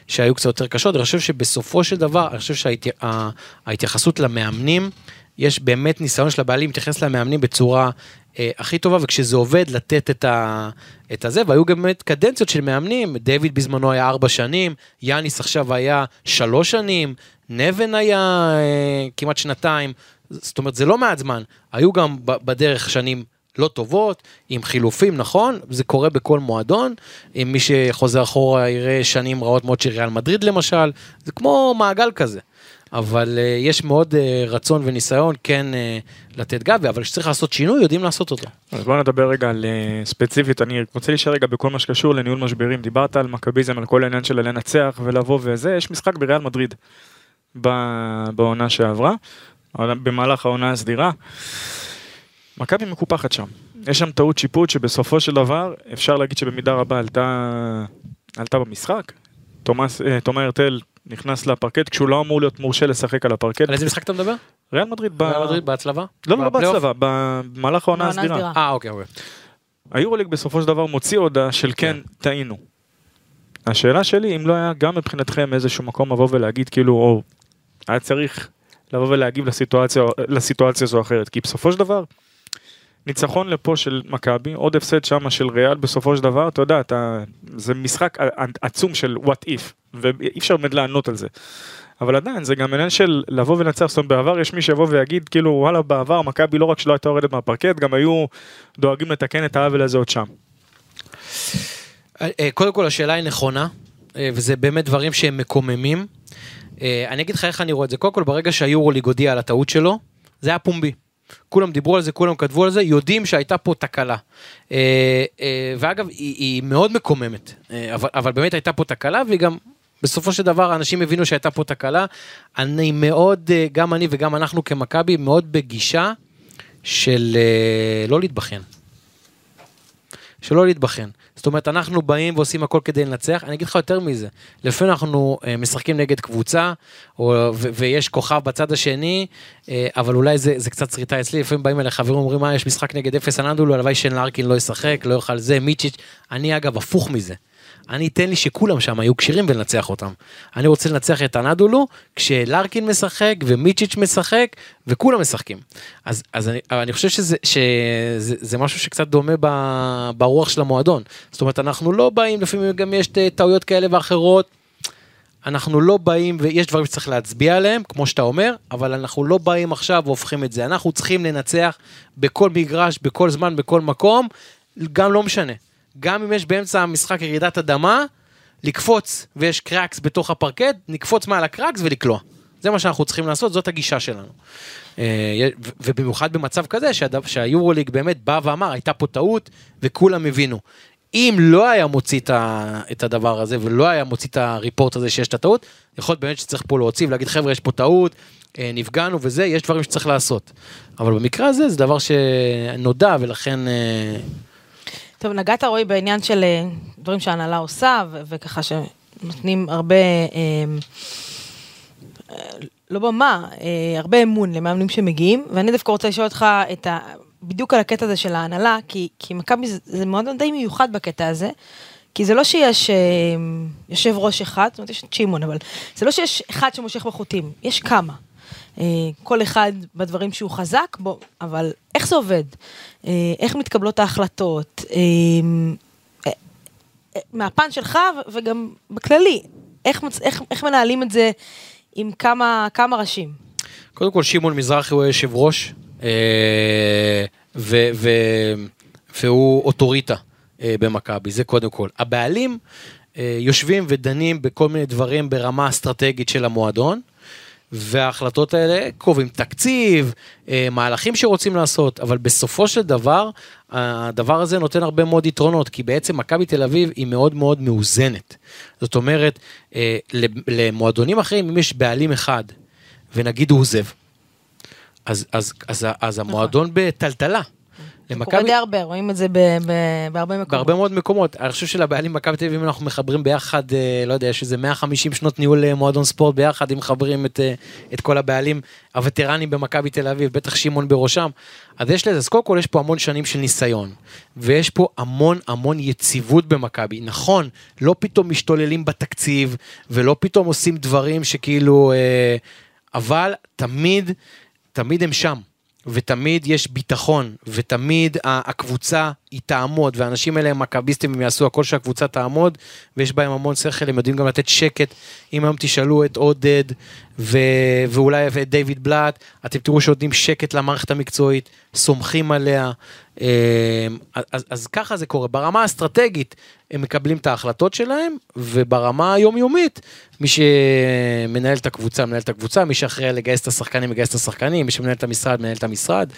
שהיו קצת יותר קשות, אני חושב שבסופו של דבר, אני חושב שההתייחסות למאמנים, יש באמת ניסיון של הבעלים להתייחס למאמנים בצורה אה, הכי טובה, וכשזה עובד, לתת את, ה, את הזה, והיו גם באמת קדנציות של מאמנים, דיוויד בזמנו היה ארבע שנים, יאניס עכשיו היה שלוש שנים, נבן היה אה, כמעט שנתיים, זאת אומרת זה לא מעט זמן, היו גם בדרך שנים לא טובות, עם חילופים, נכון? זה קורה בכל מועדון, עם מי שחוזר אחורה יראה שנים רעות מאוד של ריאל מדריד למשל, זה כמו מעגל כזה. אבל uh, יש מאוד uh, רצון וניסיון כן uh, לתת גבי, אבל כשצריך לעשות שינוי, יודעים לעשות אותו. אז בוא נדבר רגע על אה, ספציפית, אני רוצה להישאר רגע בכל מה שקשור לניהול משברים. דיברת על מכביזם, על כל העניין של לנצח ולבוא וזה, יש משחק בריאל מדריד בעונה שעברה, במהלך העונה הסדירה. מכבי מקופחת שם. יש שם טעות שיפוט שבסופו של דבר אפשר להגיד שבמידה רבה עלתה, עלתה במשחק. תומאס, אה, תומא הרטל נכנס לפרקט כשהוא לא אמור להיות מורשה לשחק על הפרקט. על איזה משחק אתה מדבר? ריאל מדריד. ריאל מדריד בהצלבה? לא, לא? בהצלבה, במהלך העונה הסדירה. הסדירה. אה, אוקיי, אוקיי. היורוליג בסופו של דבר מוציא הודעה של כן, טעינו. השאלה שלי, אם לא היה גם מבחינתכם איזשהו מקום לבוא ולהגיד כאילו, או היה צריך לבוא ולהגיב לסיטואציה, לסיטואציה זו אחרת, כי בסופו של דבר, ניצחון לפה של מכבי, עוד הפסד שמה של ריאל, בסופו של דבר, אתה יודע, אתה, זה משחק עצום של what if, ואי אפשר באמת לענות על זה. אבל עדיין זה גם עניין של לבוא ולנצח, זאת אומרת בעבר יש מי שיבוא ויגיד כאילו וואלה בעבר מכבי לא רק שלא הייתה יורדת מהפרקט, גם היו דואגים לתקן את העוול הזה עוד שם. אה, קודם כל השאלה היא נכונה, אה, וזה באמת דברים שהם מקוממים. אה, אני אגיד לך איך אני רואה את זה. קודם כל ברגע שהיורוליג הודיע על הטעות שלו, זה היה פומבי. כולם דיברו על זה, כולם כתבו על זה, יודעים שהייתה פה תקלה. אה, אה, ואגב, היא, היא מאוד מקוממת, אבל, אבל באמת הייתה פה תקלה, והיא גם, בסופו של דבר, אנשים הבינו שהייתה פה תקלה. אני מאוד, גם אני וגם אנחנו כמכבי, מאוד בגישה של לא להתבכיין. שלא להתבכיין. זאת אומרת, אנחנו באים ועושים הכל כדי לנצח. אני אגיד לך יותר מזה, לפעמים אנחנו אה, משחקים נגד קבוצה, או, ו- ויש כוכב בצד השני, אה, אבל אולי זה, זה קצת שריטה אצלי, לפעמים באים אליי חברים אומרים, מה, יש משחק נגד אפס אננדולו, הלוואי שיין לארקין לא ישחק, לא יאכל זה, מיצ'יץ'. אני אגב הפוך מזה. אני אתן לי שכולם שם יהיו כשירים ולנצח אותם. אני רוצה לנצח את אנדולו כשלארקין משחק ומיצ'יץ' משחק וכולם משחקים. אז, אז אני, אני חושב שזה, שזה זה משהו שקצת דומה ב, ברוח של המועדון. זאת אומרת אנחנו לא באים לפעמים גם יש טעויות כאלה ואחרות. אנחנו לא באים ויש דברים שצריך להצביע עליהם כמו שאתה אומר אבל אנחנו לא באים עכשיו והופכים את זה אנחנו צריכים לנצח בכל מגרש בכל זמן בכל מקום גם לא משנה גם אם יש באמצע המשחק ירידת אדמה לקפוץ ויש קרקס בתוך הפרקט נקפוץ מעל הקרקס ולקלוע. זה מה שאנחנו צריכים לעשות זאת הגישה שלנו. אה, ובמיוחד במצב כזה שהיורוליג באמת בא ואמר הייתה פה טעות וכולם הבינו. אם לא היה מוציא את, הדבר הזה ולא היה מוציא את הריפורט הזה שיש את הטעות, יכול להיות באמת שצריך פה להוציא ולהגיד חבר'ה יש פה טעות, אה, נפגענו וזה, יש דברים שצריך לעשות. אבל במקרה הזה זה דבר שנודע ולכן... טוב, נגעת רועי בעניין של אה, דברים שההנהלה עושה, ו- וככה שנותנים הרבה, אה, אה, לא במה, אה, הרבה אמון למאמנים שמגיעים, ואני דווקא רוצה לשאול אותך את ה... בדיוק על הקטע הזה של ההנהלה, כי, כי מכבי זה, זה מאוד די מיוחד בקטע הזה, כי זה לא שיש אה, יושב ראש אחד, זאת אומרת יש את שמעון, אבל זה לא שיש אחד שמושך בחוטים, יש כמה. אה, כל אחד בדברים שהוא חזק בו, אבל איך זה עובד? אה, איך מתקבלות ההחלטות? אה, אה, מהפן שלך וגם בכללי, איך, מצ- איך, איך מנהלים את זה עם כמה, כמה ראשים? קודם כל שמעון מזרחי הוא היושב ראש, ו- ו- והוא אוטוריטה במכבי, זה קודם כל. הבעלים יושבים ודנים בכל מיני דברים ברמה אסטרטגית של המועדון. וההחלטות האלה קובעים תקציב, אה, מהלכים שרוצים לעשות, אבל בסופו של דבר, הדבר הזה נותן הרבה מאוד יתרונות, כי בעצם מכבי תל אביב היא מאוד מאוד מאוזנת. זאת אומרת, אה, למועדונים אחרים, אם יש בעלים אחד, ונגיד הוא עוזב, אז, אז, אז, אז המועדון בטלטלה. זה קורה די הרבה, רואים את זה ב- ב- בהרבה מקומות. בהרבה מאוד מקומות. אני חושב שלבעלים מכבי תל אביב, אם אנחנו מחברים ביחד, אה, לא יודע, יש איזה 150 שנות ניהול אה, מועדון ספורט ביחד, אם מחברים את, אה, את כל הבעלים הווטרנים במכבי תל אביב, בטח שמעון בראשם. אז יש לזה, אז קודם כל יש פה המון שנים של ניסיון, ויש פה המון המון יציבות במכבי. נכון, לא פתאום משתוללים בתקציב, ולא פתאום עושים דברים שכאילו, אבל תמיד, תמיד הם שם. ותמיד יש ביטחון, ותמיד הקבוצה היא תעמוד, והאנשים האלה הם מכביסטים, הם יעשו הכל שהקבוצה תעמוד, ויש בהם המון שכל, הם יודעים גם לתת שקט. אם היום תשאלו את עודד, ו... ואולי את דיוויד בלאט, אתם תראו שנותנים שקט למערכת המקצועית, סומכים עליה. אה, אז, אז ככה זה קורה. ברמה האסטרטגית הם מקבלים את ההחלטות שלהם, וברמה היומיומית, מי שמנהל את הקבוצה, מנהל את הקבוצה, מי שאחראי לגייס את השחקנים, מגייס את השחקנים, מי שמנהל את המשרד, מנהל את המשרד,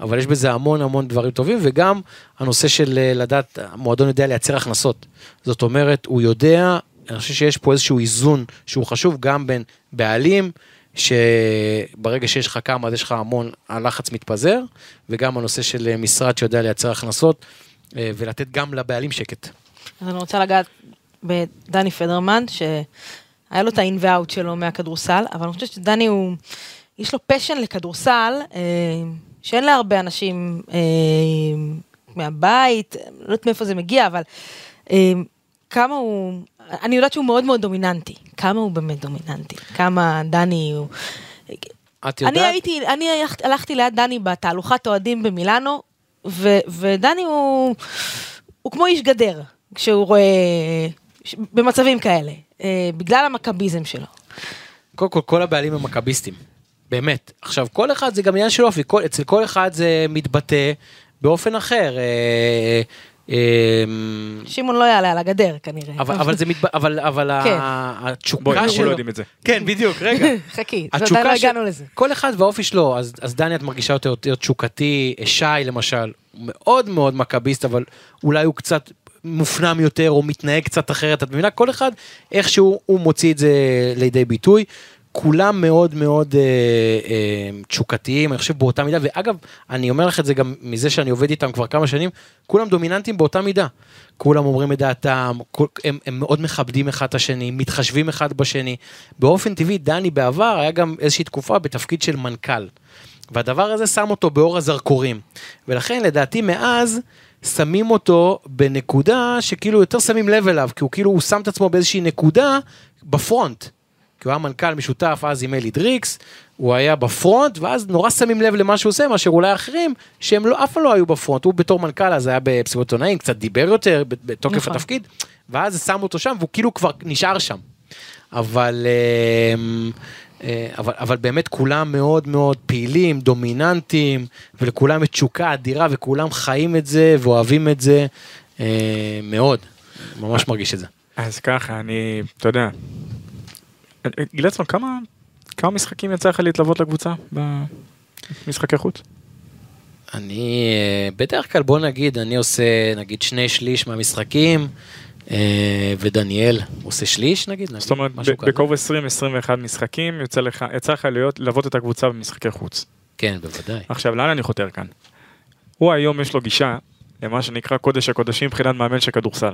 אבל יש בזה המון המון דברים טובים, וגם הנושא של אה, לדעת, המועדון יודע לייצר הכנסות. זאת אומרת, הוא יודע, אני חושב שיש פה איזשהו איזון שהוא חשוב גם בין בעלים, שברגע שיש לך כמה אז יש לך המון, הלחץ מתפזר, וגם הנושא של אה, משרד שיודע לייצר הכנסות, אה, ולתת גם לבעלים שקט. אז אני רוצה לגעת בדני פדרמן, שהיה לו את האין ואאוט שלו מהכדורסל, אבל אני חושבת שדני הוא, יש לו פשן לכדורסל, אה, שאין להרבה אנשים אה, מהבית, לא יודעת מאיפה זה מגיע, אבל כמה הוא, אני יודעת שהוא מאוד מאוד דומיננטי, כמה הוא באמת דומיננטי, כמה דני הוא... את יודעת? אני הייתי, אני הלכ- הלכתי ליד דני בתהלוכת אוהדים במילאנו, ו, ודני הוא, הוא כמו איש גדר, כשהוא רואה, במצבים כאלה, אה, בגלל המכביזם שלו. קודם כל, כל הבעלים הם מכביסטים. באמת. עכשיו, כל אחד זה גם עניין של אופי, כל, אצל כל אחד זה מתבטא באופן אחר. אה, שמעון לא יעלה על הגדר כנראה. אבל, אבל זה מתבטא, אבל, אבל כן. ה- בואי, התשוקה אנחנו שלו... לא יודעים את זה. כן, בדיוק, רגע. חכי, עדיין התשוקה לא הגענו לזה. כל אחד והאופי שלו, אז, אז דני את מרגישה יותר, יותר תשוקתי, שי למשל, הוא מאוד מאוד מכביסט, אבל אולי הוא קצת מופנם יותר או מתנהג קצת אחרת, את מבינה? כל אחד איכשהו הוא מוציא את זה לידי ביטוי. כולם מאוד מאוד אה, אה, תשוקתיים, אני חושב באותה מידה, ואגב, אני אומר לך את זה גם מזה שאני עובד איתם כבר כמה שנים, כולם דומיננטים באותה מידה. כולם אומרים את דעתם, כל, הם, הם מאוד מכבדים אחד את השני, מתחשבים אחד בשני. באופן טבעי, דני בעבר היה גם איזושהי תקופה בתפקיד של מנכ"ל. והדבר הזה שם אותו באור הזרקורים. ולכן לדעתי מאז שמים אותו בנקודה שכאילו יותר שמים לב אליו, כי הוא כאילו הוא שם את עצמו באיזושהי נקודה בפרונט. כי הוא היה מנכ"ל משותף אז עם אלי דריקס, הוא היה בפרונט, ואז נורא שמים לב למה שהוא עושה, מאשר אולי אחרים, שהם לא, אף פעם לא היו בפרונט, הוא בתור מנכ"ל אז היה במסיבות עיתונאים, קצת דיבר יותר בתוקף נכון. התפקיד, ואז שמו אותו שם, והוא כאילו כבר נשאר שם. אבל, אמ, אה, אבל, אבל באמת כולם מאוד מאוד פעילים, דומיננטיים, ולכולם יש תשוקה אדירה, וכולם חיים את זה ואוהבים את זה אה, מאוד. ממש מרגיש את זה. אז ככה, אני, אתה יודע, גילצון, כמה, כמה משחקים יצא לך להתלוות לקבוצה במשחקי חוץ? אני אה, בדרך כלל בוא נגיד אני עושה נגיד שני שליש מהמשחקים אה, ודניאל עושה שליש נגיד, נגיד זאת אומרת. בקרוב 20-21 משחקים, יוצא לך, יצא לך להיות, ללוות את הקבוצה במשחקי חוץ. כן בוודאי. עכשיו, לאן אני חותר כאן? הוא היום יש לו גישה למה שנקרא קודש הקודשים מבחינת מאמן של כדורסל.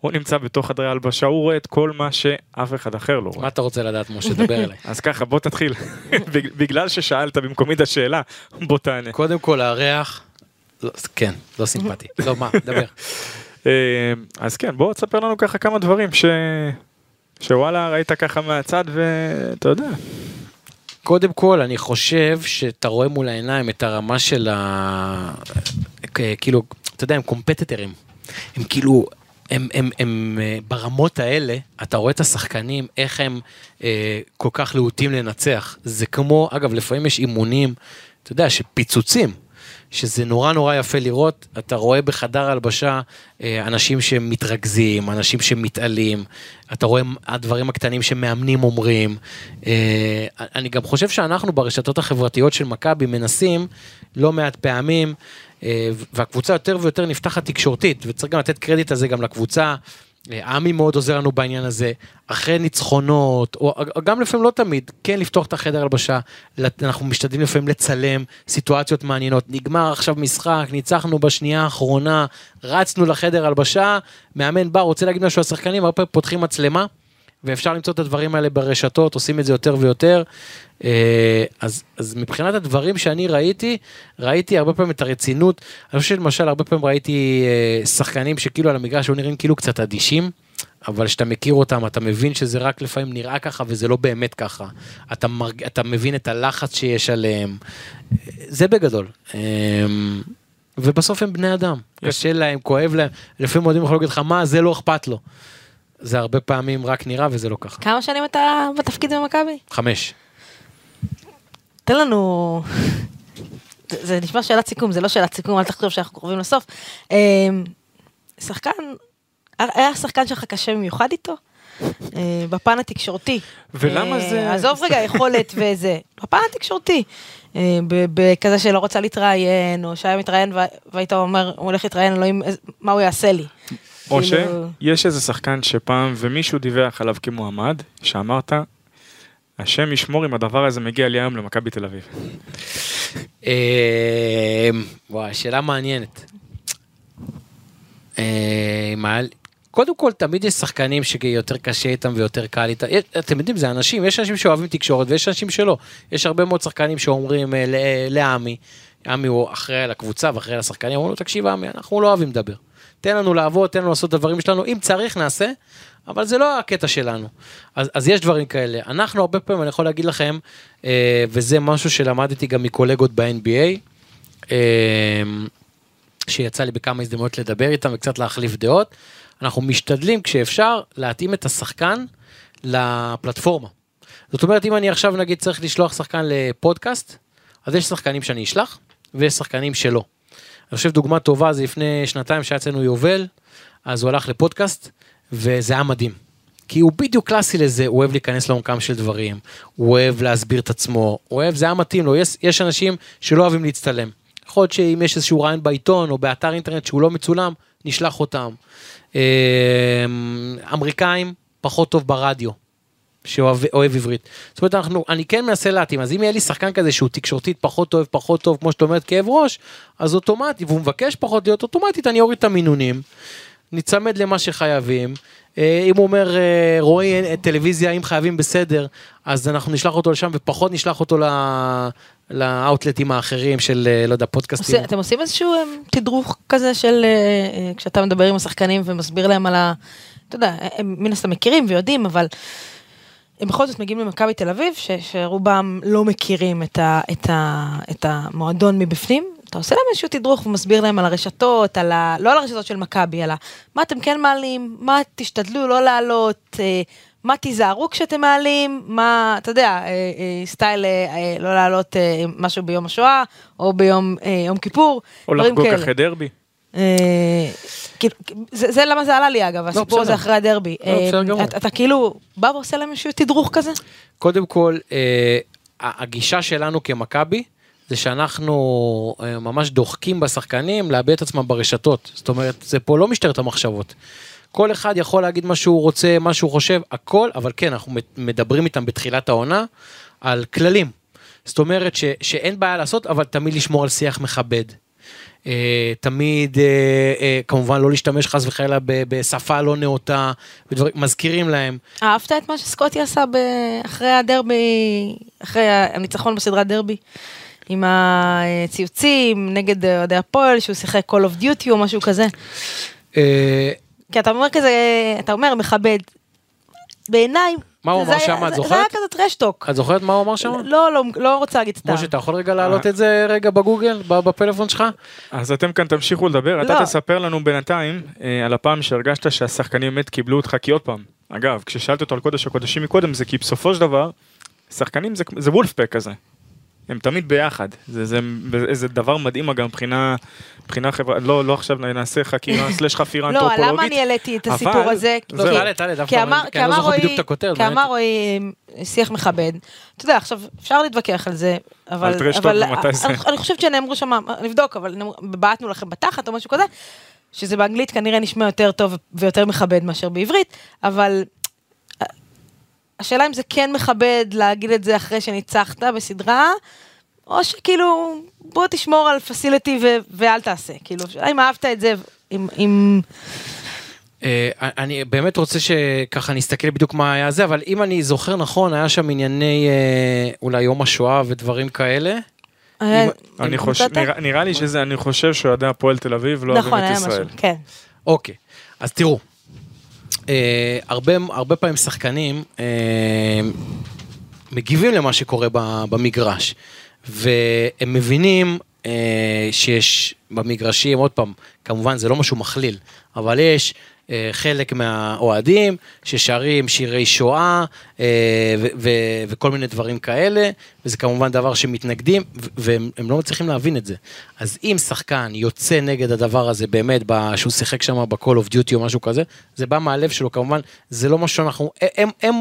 הוא נמצא בתוך חדרי ההלבשה, הוא רואה את כל מה שאף אחד אחר לא רואה. מה אתה רוצה לדעת משה דבר אליי. אז ככה, בוא תתחיל. בג- בגלל ששאלת במקומי את השאלה, בוא תענה. קודם כל הריח, לא, כן לא סימפטי. לא מה דבר. אה, אז כן, בוא תספר לנו ככה כמה דברים ש... שוואלה ראית ככה מהצד ואתה יודע. קודם כל אני חושב שאתה רואה מול העיניים את הרמה של ה... כאילו אתה יודע הם קומפטטרים. הם כאילו הם, הם, הם אה, ברמות האלה אתה רואה את השחקנים איך הם אה, כל כך להוטים לנצח זה כמו אגב לפעמים יש אימונים אתה יודע שפיצוצים. שזה נורא נורא יפה לראות, אתה רואה בחדר הלבשה אה, אנשים שמתרכזים, אנשים שמתעלים, אתה רואה הדברים הקטנים שמאמנים אומרים. אה, אני גם חושב שאנחנו ברשתות החברתיות של מכבי מנסים לא מעט פעמים, והקבוצה יותר ויותר נפתחת תקשורתית, וצריך גם לתת קרדיט הזה גם לקבוצה. אה, עמי מאוד עוזר לנו בעניין הזה, אחרי ניצחונות, או גם לפעמים לא תמיד, כן לפתוח את החדר הלבשה, אנחנו משתדלים לפעמים לצלם סיטואציות מעניינות, נגמר עכשיו משחק, ניצחנו בשנייה האחרונה, רצנו לחדר הלבשה, מאמן בא, רוצה להגיד משהו לשחקנים, הרבה פעמים פותחים מצלמה, ואפשר למצוא את הדברים האלה ברשתות, עושים את זה יותר ויותר. אה, אז, אז מבחינת הדברים שאני ראיתי, ראיתי הרבה פעמים את הרצינות. אני חושב שלמשל הרבה פעמים ראיתי אה, שחקנים שכאילו על המגרש היו נראים כאילו קצת אדישים. אבל כשאתה מכיר אותם אתה מבין שזה רק לפעמים נראה ככה וזה לא באמת ככה. אתה, מרג... אתה מבין את הלחץ שיש עליהם. זה בגדול. אה, ובסוף הם בני אדם, קשה להם, כואב להם, לפעמים אוהדים יכולים להגיד לך מה זה לא אכפת לו. זה הרבה פעמים רק נראה וזה לא ככה. כמה שנים אתה בתפקיד במכבי? חמש. תן לנו... זה, נשמע שאלת סיכום, זה לא שאלת סיכום, אל תחשוב שאנחנו קרובים לסוף. אה, שחקן, היה שחקן שלך קשה במיוחד איתו? אה, בפן התקשורתי. ולמה אה, זה- עזוב רגע יכולת וזה, בפן התקשורתי. אה, בכזה שלא רוצה להתראיין, או שהיה מתראיין וה- והיית אומר, הוא הולך להתראיין, אלוהים, מה הוא יעשה לי? או כאילו- שיש איזה שחקן שפעם ומישהו דיווח עליו כמועמד, שאמרת, השם ישמור אם הדבר הזה מגיע לי היום למכבי תל אביב. אה, וואי, שאלה מעניינת. אה, מה- קודם כל, תמיד יש שחקנים שיותר קשה איתם ויותר קל איתם. אתם יודעים, זה אנשים, יש אנשים שאוהבים תקשורת ויש אנשים שלא. יש הרבה מאוד שחקנים שאומרים אה, ל- לעמי, עמי הוא אחראי על הקבוצה ואחראי על השחקנים, אומרים לו, תקשיב עמי, אנחנו לא אוהבים לדבר. תן לנו לעבוד, תן לנו לעשות את הדברים שלנו, אם צריך נעשה, אבל זה לא הקטע שלנו. אז, אז יש דברים כאלה. אנחנו הרבה פעמים, אני יכול להגיד לכם, אה, וזה משהו שלמדתי גם מקולגות ב-NBA, אה, שיצא לי בכמה הזדמנויות לדבר איתם וקצת להחליף דעות. אנחנו משתדלים כשאפשר להתאים את השחקן לפלטפורמה. זאת אומרת, אם אני עכשיו נגיד צריך לשלוח שחקן לפודקאסט, אז יש שחקנים שאני אשלח, ויש שחקנים שלא. אני חושב דוגמה טובה זה לפני שנתיים שהיה אצלנו יובל, אז הוא הלך לפודקאסט, וזה היה מדהים. כי הוא בדיוק קלאסי לזה, הוא אוהב להיכנס לעומקם של דברים, הוא אוהב להסביר את עצמו, הוא אוהב, זה היה מתאים לו, יש, יש אנשים שלא אוהבים להצטלם. יכול להיות שאם יש איזשהו רעיון בעיתון או באתר אינטרנט שהוא לא מצולם, נשלח אותם. אה, אמריקאים, פחות טוב ברדיו. שאוהב אוהב עברית. זאת אומרת, אנחנו, אני כן מנסה להתאים, אז אם יהיה לי שחקן כזה שהוא תקשורתית פחות אוהב, פחות טוב, כמו שאת אומרת, כאב ראש, אז אוטומטי, והוא מבקש פחות להיות אוטומטית, אני אוריד את המינונים, ניצמד למה שחייבים. אה, אם הוא אומר, אה, רועי, אה, טלוויזיה, אם חייבים בסדר, אז אנחנו נשלח אותו לשם ופחות נשלח אותו לאאוטלטים האחרים של, לא יודע, פודקאסטים. עושה- אתם עושים איזשהו תדרוך כזה של כשאתה מדבר עם השחקנים ומסביר להם על ה... אתה יודע, הם מן הסתם מכירים ויודעים, אבל הם בכל זאת מגיעים למכבי תל אביב, ש, שרובם לא מכירים את, ה, את, ה, את המועדון מבפנים. אתה עושה להם איזשהו תדרוך ומסביר להם על הרשתות, על ה... לא על הרשתות של מכבי, אלא מה אתם כן מעלים, מה תשתדלו לא לעלות, אה, מה תיזהרו כשאתם מעלים, מה, אתה יודע, אה, אה, סטייל אה, אה, לא לעלות אה, משהו ביום השואה, או ביום אה, יום כיפור, או לחגוג. אחרי דרבי. אה, כאילו, זה, זה למה זה עלה לי אגב, הסיפור הזה. אחרי הדרבי. לא, בסדר אה, גמור. אתה, כאילו בא ועושה להם איזשהו תדרוך כזה? קודם כל, אה, הגישה שלנו כמכבי, זה שאנחנו ממש דוחקים בשחקנים לאבד את עצמם ברשתות. זאת אומרת, זה פה לא משטרת המחשבות. כל אחד יכול להגיד מה שהוא רוצה, מה שהוא חושב, הכל, אבל כן, אנחנו מדברים איתם בתחילת העונה על כללים. זאת אומרת ש, שאין בעיה לעשות, אבל תמיד לשמור על שיח מכבד. Uh, תמיד uh, uh, כמובן לא להשתמש חס וחלילה בשפה לא נאותה, ודברים, מזכירים להם. אהבת את מה שסקוטי עשה אחרי הדרבי, אחרי הניצחון בסדרת דרבי? עם הציוצים נגד אוהדי הפועל, שהוא שיחק Call of Duty או משהו כזה. כי אתה אומר כזה, אתה אומר מכבד. בעיניי, מה הוא אמר שם, את זוכרת? זה היה כזה טרשטוק. את זוכרת מה הוא אמר שם? לא, לא, לא רוצה להגיד סתם. משה, אתה יכול רגע להעלות את זה רגע בגוגל, בפלאפון שלך? אז אתם כאן תמשיכו לדבר, אתה לא. תספר לנו בינתיים אה, על הפעם שהרגשת שהשחקנים באמת קיבלו אותך, כי עוד פעם, אגב, כששאלת אותו על קודש הקודשים מקודם, זה כי בסופו של דבר, שחקנים זה וולפפק כזה. הם תמיד ביחד, זה, זה, זה דבר מדהים אגב מבחינה, מבחינה חברה, לא, לא עכשיו נעשה חקירה סלש חפירה אנתרופולוגית. לא, למה אני העליתי את הסיפור הזה? זה, תעלה, תעלה, דווקא, כי אמר רועי, כי אמר רועי שיח מכבד. אתה יודע, עכשיו, אפשר להתווכח על זה, אבל, אבל אני, אני חושבת שנאמרו שם, נבדוק, אבל בעטנו לכם בתחת או משהו כזה, שזה באנגלית כנראה נשמע יותר טוב ויותר מכבד מאשר בעברית, אבל השאלה אם זה כן מכבד להגיד את זה אחרי שניצחת בסדרה, או שכאילו, בוא תשמור על פסיליטי ואל תעשה. כאילו, אם אהבת את זה, אם... אם... Uh, אני באמת רוצה שככה נסתכל בדיוק מה היה זה, אבל אם אני זוכר נכון, היה שם ענייני uh, אולי יום השואה ודברים כאלה. אני חושב, נראה לי שזה, אני חושב שאוהדי הפועל תל אביב לא אוהבים את ישראל. נכון, היה משהו, כן. אוקיי, אז תראו, אה, הרבה, הרבה פעמים שחקנים אה, מגיבים למה שקורה במגרש, והם מבינים אה, שיש במגרשים, עוד פעם, כמובן זה לא משהו מכליל, אבל יש אה, חלק מהאוהדים ששרים שירי שואה אה, וכל מיני דברים כאלה, וזה כמובן דבר שמתנגדים, והם לא מצליחים להבין את זה. אז אם שחקן יוצא נגד הדבר הזה באמת, שהוא שיחק שם ב-call of duty או משהו כזה, זה בא מהלב שלו כמובן, זה לא מה שאנחנו, הם, הם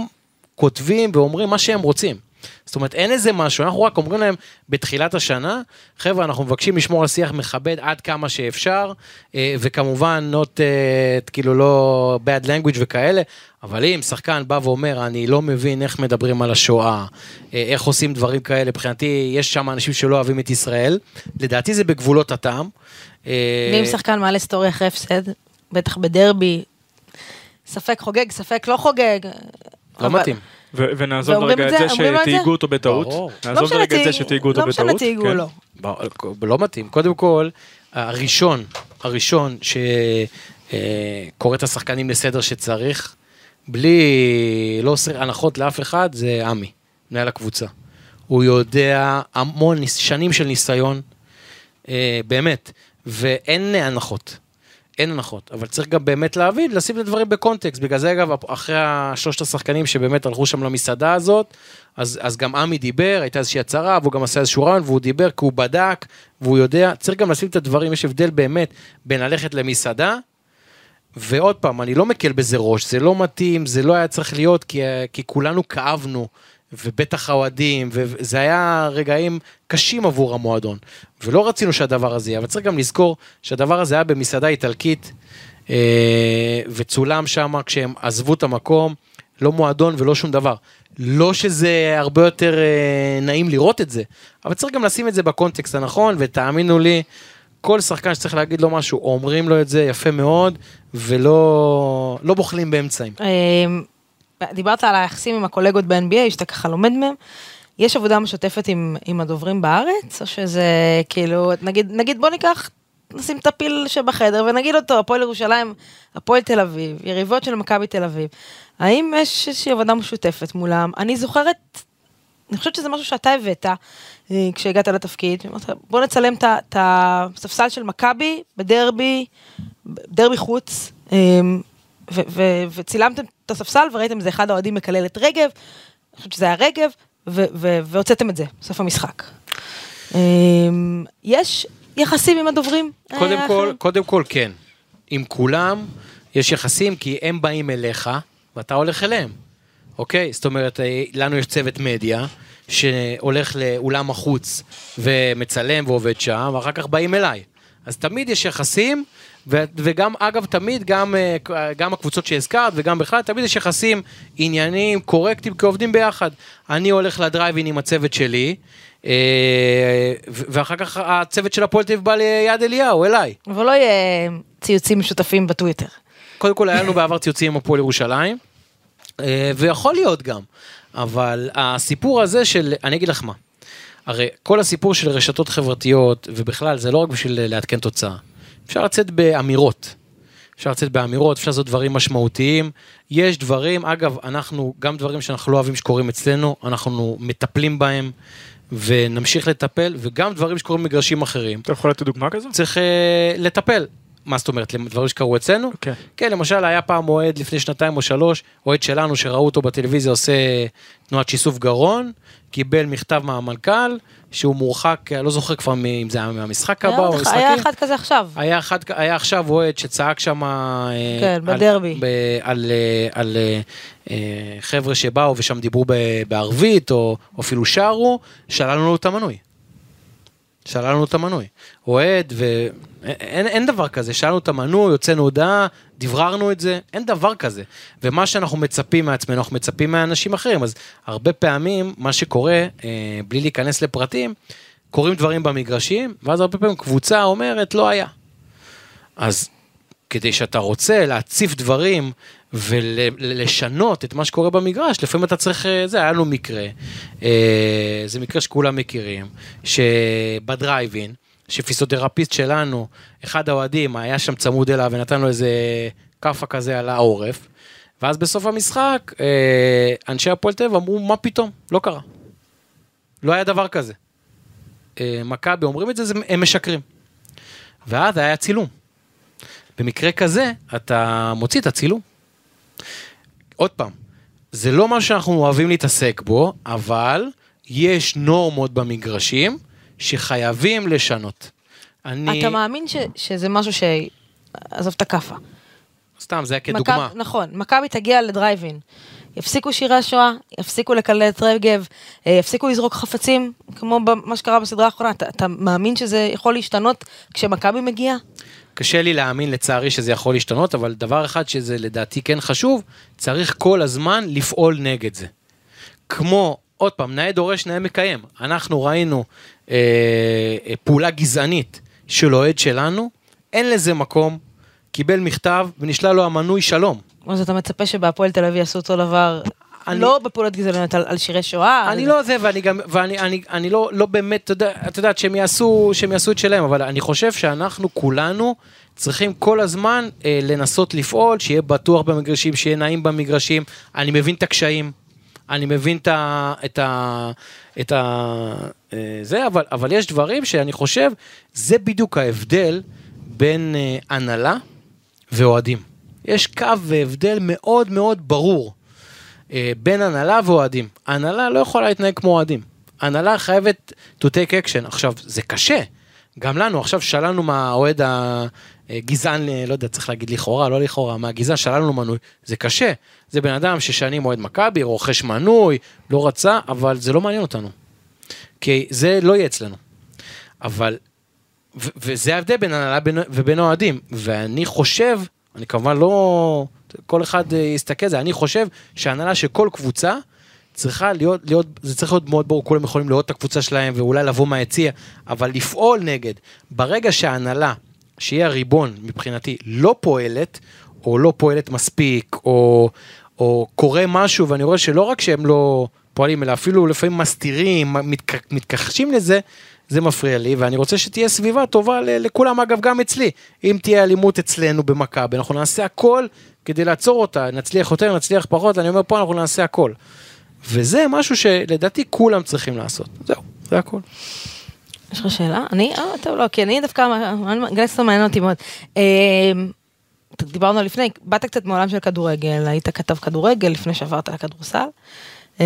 כותבים ואומרים מה שהם רוצים. זאת אומרת, אין איזה משהו, אנחנו רק אומרים להם בתחילת השנה, חבר'ה, אנחנו מבקשים לשמור על שיח מכבד עד כמה שאפשר, אה, וכמובן, not, uh, כאילו לא bad language וכאלה, אבל אם שחקן בא ואומר, אני לא מבין איך מדברים על השואה, אה, איך עושים דברים כאלה, מבחינתי, יש שם אנשים שלא אוהבים את ישראל, לדעתי זה בגבולות הטעם. ואם שחקן מעלה סטורי אחרי הפסד, בטח בדרבי, ספק חוגג, ספק לא חוגג. לא מתאים. ונעזוב רגע את זה שתהיגו אותו בטעות. נעזוב לא רגע את זה שתהיגו אותו בטעות. לא משנה תהיגו לו. לא מתאים. קודם כל, הראשון, הראשון שקורא את השחקנים לסדר שצריך, בלי, לא עושה הנחות לאף אחד, זה עמי, מנהל הקבוצה. הוא יודע המון שנים של ניסיון, אה, באמת, ואין הנחות. אין הנחות, אבל צריך גם באמת להבין, לשים את הדברים בקונטקסט. בגלל זה אגב, אחרי שלושת השחקנים שבאמת הלכו שם למסעדה הזאת, אז, אז גם עמי דיבר, הייתה איזושהי הצהרה, והוא גם עשה איזשהו רעיון, והוא דיבר כי הוא בדק, והוא יודע, צריך גם לשים את הדברים, יש הבדל באמת בין ללכת למסעדה, ועוד פעם, אני לא מקל בזה ראש, זה לא מתאים, זה לא היה צריך להיות, כי, כי כולנו כאבנו. ובטח האוהדים, וזה היה רגעים קשים עבור המועדון. ולא רצינו שהדבר הזה יהיה, אבל צריך גם לזכור שהדבר הזה היה במסעדה איטלקית, אה, וצולם שם כשהם עזבו את המקום, לא מועדון ולא שום דבר. לא שזה הרבה יותר אה, נעים לראות את זה, אבל צריך גם לשים את זה בקונטקסט הנכון, ותאמינו לי, כל שחקן שצריך להגיד לו משהו, אומרים לו את זה יפה מאוד, ולא לא בוחלים באמצעים. אמ, דיברת על היחסים עם הקולגות ב-NBA, שאתה ככה לומד מהם. יש עבודה משותפת עם, עם הדוברים בארץ, או שזה כאילו, נגיד, נגיד בוא ניקח, נשים את הפיל שבחדר ונגיד אותו, הפועל ירושלים, הפועל תל אביב, יריבות של מכבי תל אביב. האם יש איזושהי עבודה משותפת מולם? אני זוכרת, אני חושבת שזה משהו שאתה הבאת אה, כשהגעת לתפקיד, בוא נצלם את הספסל של מכבי בדרבי, דרבי חוץ. אה, וצילמתם את הספסל וראיתם איזה אחד האוהדים מקלל את רגב, אני חושבת שזה היה רגב, והוצאתם את זה, סוף המשחק. אמ, יש יחסים עם הדוברים? קודם כל, קודם כל כן. עם כולם יש יחסים כי הם באים אליך ואתה הולך אליהם. אוקיי? זאת אומרת, אה, לנו יש צוות מדיה, שהולך לאולם החוץ ומצלם ועובד שם, ואחר כך באים אליי. אז תמיד יש יחסים, ו- וגם, אגב, תמיד, גם, אה, גם הקבוצות שהזכרת וגם בכלל, תמיד יש יחסים עניינים, קורקטים, כי עובדים ביחד. אני הולך לדרייבין עם הצוות שלי, אה, ואחר כך הצוות של הפועל תל בא ליד אליהו, אליי. אבל לא יהיה ציוצים משותפים בטוויטר. קודם כל היה לנו בעבר ציוצים עם הפועל ירושלים, אה, ויכול להיות גם, אבל הסיפור הזה של, אני אגיד לך מה, הרי כל הסיפור של רשתות חברתיות, ובכלל זה לא רק בשביל לעדכן תוצאה, אפשר לצאת באמירות. אפשר לצאת באמירות, אפשר לעשות דברים משמעותיים. יש דברים, אגב, אנחנו, גם דברים שאנחנו לא אוהבים שקורים אצלנו, אנחנו מטפלים בהם ונמשיך לטפל, וגם דברים שקורים במגרשים אחרים. אתה יכול לתת דוגמה כזו? צריך אה, לטפל. מה זאת אומרת, דברים שקרו אצלנו? כן. כן, למשל היה פעם אוהד לפני שנתיים או שלוש, אוהד שלנו שראו אותו בטלוויזיה עושה תנועת שיסוף גרון, קיבל מכתב מהמנכ"ל, שהוא מורחק, לא זוכר כבר מ- אם זה היה מהמשחק הבא או משחקים. היה אחד כזה עכשיו. היה, אחד, היה עכשיו אוהד שצעק שם... כן, בדרבי. על, ב- על, אה, על אה, אה, חבר'ה שבאו ושם דיברו ב- בערבית, או, או אפילו שרו, שללנו לו את המנוי. שללנו את המנוי. אוהד, ואין אין דבר כזה, שללנו את המנוי, הוצאנו הודעה, דבררנו את זה, אין דבר כזה. ומה שאנחנו מצפים מעצמנו, אנחנו מצפים מאנשים אחרים. אז הרבה פעמים, מה שקורה, אה, בלי להיכנס לפרטים, קורים דברים במגרשים, ואז הרבה פעמים קבוצה אומרת, לא היה. אז כדי שאתה רוצה להציף דברים ולשנות את מה שקורה במגרש, לפעמים אתה צריך, אה, זה היה לנו מקרה, אה, זה מקרה שכולם מכירים, שבדרייבין, שפיזיותרפיסט שלנו, אחד האוהדים היה שם צמוד אליו ונתן לו איזה כאפה כזה על העורף, ואז בסוף המשחק, אה, אנשי הפועל תל אביב אמרו, מה פתאום? לא קרה. לא היה דבר כזה. אה, מכבי אומרים את זה, זה- הם משקרים. ואז היה צילום. במקרה כזה, אתה מוציא את הצילום. עוד פעם, זה לא מה שאנחנו אוהבים להתעסק בו, אבל יש נורמות במגרשים שחייבים לשנות. אני... אתה מאמין ש- שזה משהו ש... עזוב את הכאפה. סתם, זה היה כדוגמה. מכבי- נכון, מכבי תגיע לדרייבין. יפסיקו שירי השואה, יפסיקו לקלל את רגב, אה, יפסיקו לזרוק חפצים, כמו מה שקרה בסדרה האחרונה. אתה, אתה מאמין שזה יכול להשתנות כשמכבי מגיעה? קשה לי להאמין לצערי שזה יכול להשתנות, אבל דבר אחד שזה לדעתי כן חשוב, צריך כל הזמן לפעול נגד זה. כמו, עוד פעם, נאה דורש, נאה מקיים. אנחנו ראינו אה, אה, פעולה גזענית של אוהד שלנו, אין לזה מקום, קיבל מכתב ונשלל לו המנוי שלום. אז אתה מצפה שבהפועל תל אביב יעשו אותו דבר, אני- לא בפעולות גזעניות על, על שירי שואה? אני על- לא זה, ואני גם, ואני אני, אני לא, לא באמת, אתה יודע- את יודעת, שהם יעשו, שהם יעשו את שלהם, אבל אני חושב שאנחנו כולנו צריכים כל הזמן אה, לנסות לפעול, שיהיה בטוח במגרשים, שיהיה נעים במגרשים. אני מבין את הקשיים, אני מבין את ה... את ה... את ה... אה, זה, אבל, אבל יש דברים שאני חושב, זה בדיוק ההבדל בין אה, הנהלה ואוהדים. יש קו והבדל מאוד מאוד ברור. אה, בין הנהלה ואוהדים. הנהלה לא יכולה להתנהג כמו אוהדים. הנהלה חייבת to take action. עכשיו, זה קשה. גם לנו, עכשיו שללנו מהאוהד הגזען, אה, לא יודע, צריך להגיד לכאורה, לא לכאורה, מהגזען שללנו מנוי. זה קשה. זה בן אדם ששנים אוהד מכבי, רוכש מנוי, לא רצה, אבל זה לא מעניין אותנו. כי זה לא יהיה אצלנו. אבל, ו- וזה ההבדל בין הנהלה בין- ובין האוהדים. ואני חושב, אני כמובן לא, כל אחד אה, יסתכל על זה, אני חושב שהנהלה של כל קבוצה צריכה להיות, להיות, זה צריך להיות מאוד ברור, כולם יכולים לראות את הקבוצה שלהם ואולי לבוא מהיציע, אבל לפעול נגד. ברגע שההנהלה, שהיא הריבון מבחינתי, לא פועלת, או לא פועלת מספיק, או, או קורה משהו, ואני רואה שלא רק שהם לא פועלים, אלא אפילו לפעמים מסתירים, מתכ- מתכחשים לזה, זה מפריע לי, ואני רוצה שתהיה סביבה טובה לכולם, אגב, גם אצלי. אם תהיה אלימות אצלנו במכבי, אנחנו נעשה הכל כדי לעצור אותה, נצליח יותר, נצליח פחות, אני אומר פה אנחנו נעשה הכל. וזה משהו שלדעתי כולם צריכים לעשות. זהו, זה הכל. יש לך שאלה? אני? אה, טוב, לא, כי אני דווקא, גלדסטון מעניין אותי מאוד. אה, דיברנו לפני, באת קצת מעולם של כדורגל, היית כתב כדורגל לפני שעברת לכדורסל. אה,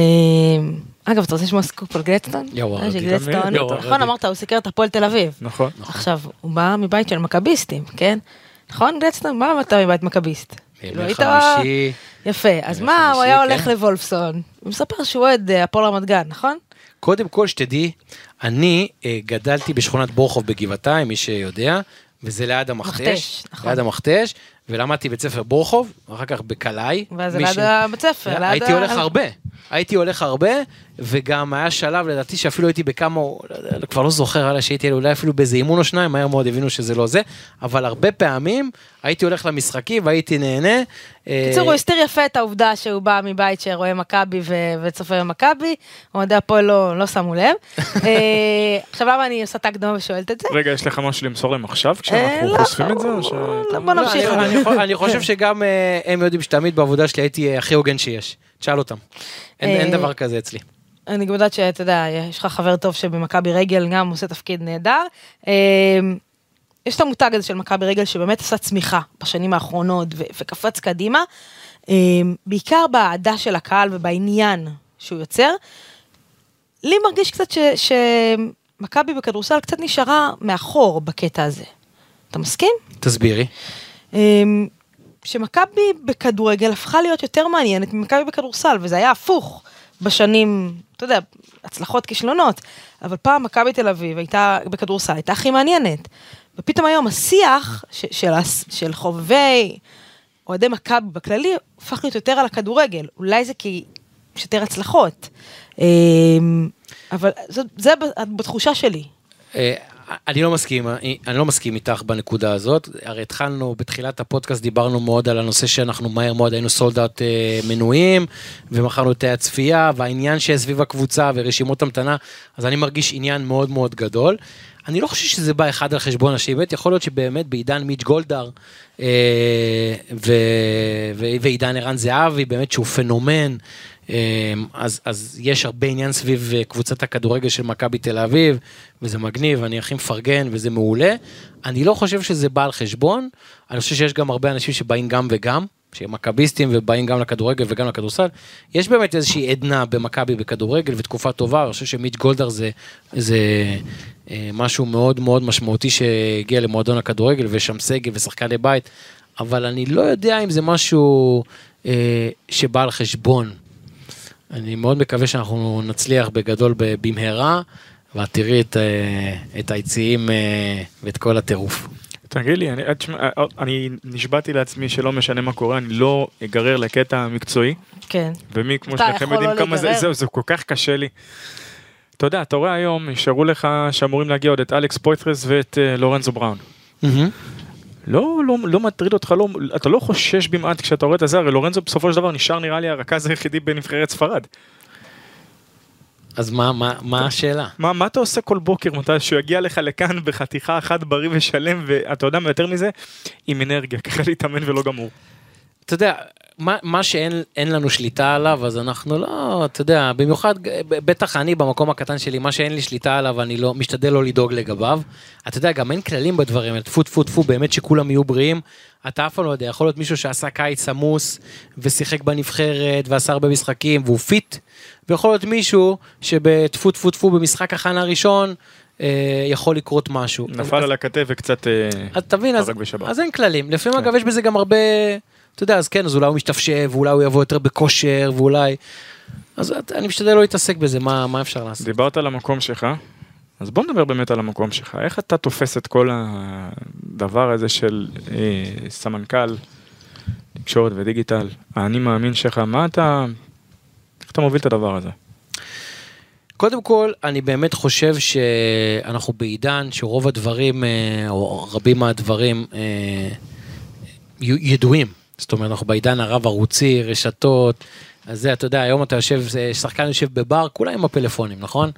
אגב, אתה רוצה לשמוע סקופ על גלדסטון? אה, יואו, נכון. אמרת, הוא סיקר את הפועל תל אביב. נכון. עכשיו, הוא בא מבית של מכביסטים, כן? נכון, גלדסטון? מה אתה מבית מכביסט? כאילו, היית- חמישי, יפה, אז מה, הוא היה כן. הולך לוולפסון, הוא מספר שהוא אוהד אה, הפועל רמת גן, נכון? קודם כל שתדעי, אני אה, גדלתי בשכונת בורחוב בגבעתיים, מי שיודע, וזה ליד המכתש, מכתש, נכון. ליד המכתש, ולמדתי בית ספר בורחוב, ואחר כך בקלעי. ואז ליד ש- הבית ספר. ליד הייתי ה- הולך הרבה, הייתי הולך הרבה, וגם היה שלב לדעתי שאפילו הייתי בכמה, כבר לא זוכר, הלאה, שהייתי אולי אפילו באיזה אימון או שניים, מהר מאוד הבינו שזה לא זה, אבל הרבה פעמים הייתי הולך למשחקים והייתי נהנה. אה, בקיצור, הוא הסתיר יפה את העובדה שהוא בא מבית שרואה מכבי וצופה במכבי, אוהדי הפועל לא לא שמו לב. אה, עכשיו למה אני עושה את ההקדמה ושואלת את זה? רגע, יש לך משהו למסור להם עכשיו אה, כשאנחנו לא, חושפים את זה? לא, בוא נמשיך. אני- אני חו- אני חושב שגם הם יודעים שתמיד בעבודה שלי הייתי הכי הוגן שיש. תשאל אותם. אין אה, אין דבר כזה אצלי. אני גם יודעת שאתה יודע, יש לך חבר טוב שבמכבי רגל גם עושה תפקיד נהדר. אה, יש את המותג הזה של מכבי רגל שבאמת עשה צמיחה בשנים האחרונות ו- וקפץ קדימה, אה, בעיקר באהדה של הקהל ובעניין שהוא יוצר. לי מרגיש קצת ש- שמכבי בכדורסל קצת נשארה מאחור בקטע הזה. אתה מסכים? תסבירי. שמכבי בכדורגל הפכה להיות יותר מעניינת ממכבי בכדורסל, וזה היה הפוך בשנים, אתה יודע, הצלחות, כישלונות, אבל פעם מכבי תל אביב הייתה, בכדורסל הייתה הכי מעניינת. ופתאום היום השיח של, של חובבי אוהדי מכבי בכללי, הפך להיות יותר על הכדורגל. אולי זה כי יש יותר הצלחות. אמ, אבל זה, זה בתחושה שלי. אה, אני לא מסכים, אני לא מסכים איתך בנקודה הזאת. הרי התחלנו, בתחילת הפודקאסט דיברנו מאוד על הנושא שאנחנו מהר מאוד היינו סולד אאוט מנויים, ומכרנו את הצפייה, והעניין שיש סביב הקבוצה ורשימות המתנה, אז אני מרגיש עניין מאוד מאוד גדול. אני לא חושב שזה בא אחד על חשבון השני, באמת יכול להיות שבאמת בעידן מיץ' גולדהר אה, ועידן ערן זהבי, באמת שהוא פנומן, אה, אז, אז יש הרבה עניין סביב אה, קבוצת הכדורגל של מכבי תל אביב, וזה מגניב, אני הכי מפרגן וזה מעולה. אני לא חושב שזה בא על חשבון, אני חושב שיש גם הרבה אנשים שבאים גם וגם. שהם מכביסטים ובאים גם לכדורגל וגם לכדורסל. יש באמת איזושהי עדנה במכבי בכדורגל ותקופה טובה, אני חושב שמיץ' גולדהר זה, זה אה, משהו מאוד מאוד משמעותי שהגיע למועדון הכדורגל ושם סגל ושחקני בית, אבל אני לא יודע אם זה משהו אה, שבא על חשבון. אני מאוד מקווה שאנחנו נצליח בגדול במהרה, ואת תראי את, אה, את היציעים אה, ואת כל הטירוף. תגיד לי, אני, אה, אני נשבעתי לעצמי שלא משנה מה קורה, אני לא אגרר לקטע המקצועי, כן. ומי כמו יכול יודעים לא כמה זה, להיגרר. זהו, זה כל כך קשה לי. אתה יודע, אתה רואה היום, נשארו לך שאמורים להגיע עוד את אלכס פויטרס ואת לורנזו בראון. לא, לא, לא מטריד אותך, לא, אתה לא חושש במעט כשאתה רואה את הזה, הרי לורנזו בסופו של דבר נשאר נראה לי הרכז היחידי בנבחרת ספרד. אז מה, מה, מה השאלה? מה, מה אתה עושה כל בוקר מתי שהוא יגיע לך לכאן בחתיכה אחת בריא ושלם, ואתה יודע מה יותר מזה? עם אנרגיה, ככה להתאמן ולא גמור. אתה יודע, מה, מה שאין אין לנו שליטה עליו, אז אנחנו לא, אתה יודע, במיוחד, בטח אני במקום הקטן שלי, מה שאין לי שליטה עליו, אני לא, משתדל לא לדאוג לגביו. אתה יודע, גם אין כללים בדברים האלה, טפו טפו טפו, באמת שכולם יהיו בריאים. אתה אף פעם לא יודע, יכול להיות מישהו שעשה קיץ עמוס, ושיחק בנבחרת, ועשה הרבה משחקים, והוא fit, ויכול להיות מישהו שבטפו טפו טפו במשחק הכנה ראשון, אה, יכול לקרות משהו. נפל אז- על הכתף וקצת... אה, אז תבין, אז. אז אין כללים. לפעמים כן. אגב יש בזה גם הרבה, אתה יודע, אז כן, אז אולי הוא משתפשף, ואולי הוא יבוא יותר בכושר, ואולי... אז אני משתדל לא להתעסק בזה, מה, מה אפשר לעשות? דיברת על המקום שלך, אז בוא נדבר באמת על המקום שלך. איך אתה תופס את כל הדבר הזה של אה, סמנכ"ל, תקשורת ודיגיטל, האני מאמין שלך, מה אתה... איך אתה מוביל את הדבר הזה? קודם כל, אני באמת חושב שאנחנו בעידן שרוב הדברים, אה, או רבים מהדברים, אה, ידועים. זאת אומרת, אנחנו בעידן הרב ערוצי, רשתות, אז זה, אתה יודע, היום אתה יושב, שחקן יושב בבר, כולם עם הפלאפונים, נכון?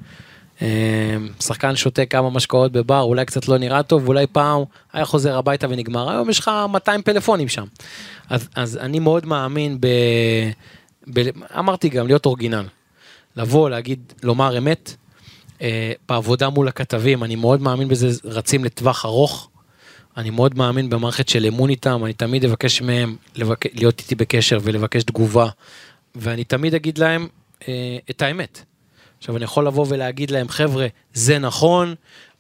אה, שחקן שותה כמה משקאות בבר, אולי קצת לא נראה טוב, אולי פעם היה חוזר הביתה ונגמר, היום יש לך 200 פלאפונים שם. אז, אז אני מאוד מאמין ב, ב... אמרתי גם, להיות אורגינל. לבוא, להגיד, לומר אמת. אה, בעבודה מול הכתבים, אני מאוד מאמין בזה, רצים לטווח ארוך. אני מאוד מאמין במערכת של אמון איתם, אני תמיד אבקש מהם לבק... להיות איתי בקשר ולבקש תגובה, ואני תמיד אגיד להם אה, את האמת. עכשיו אני יכול לבוא ולהגיד להם, חבר'ה, זה נכון,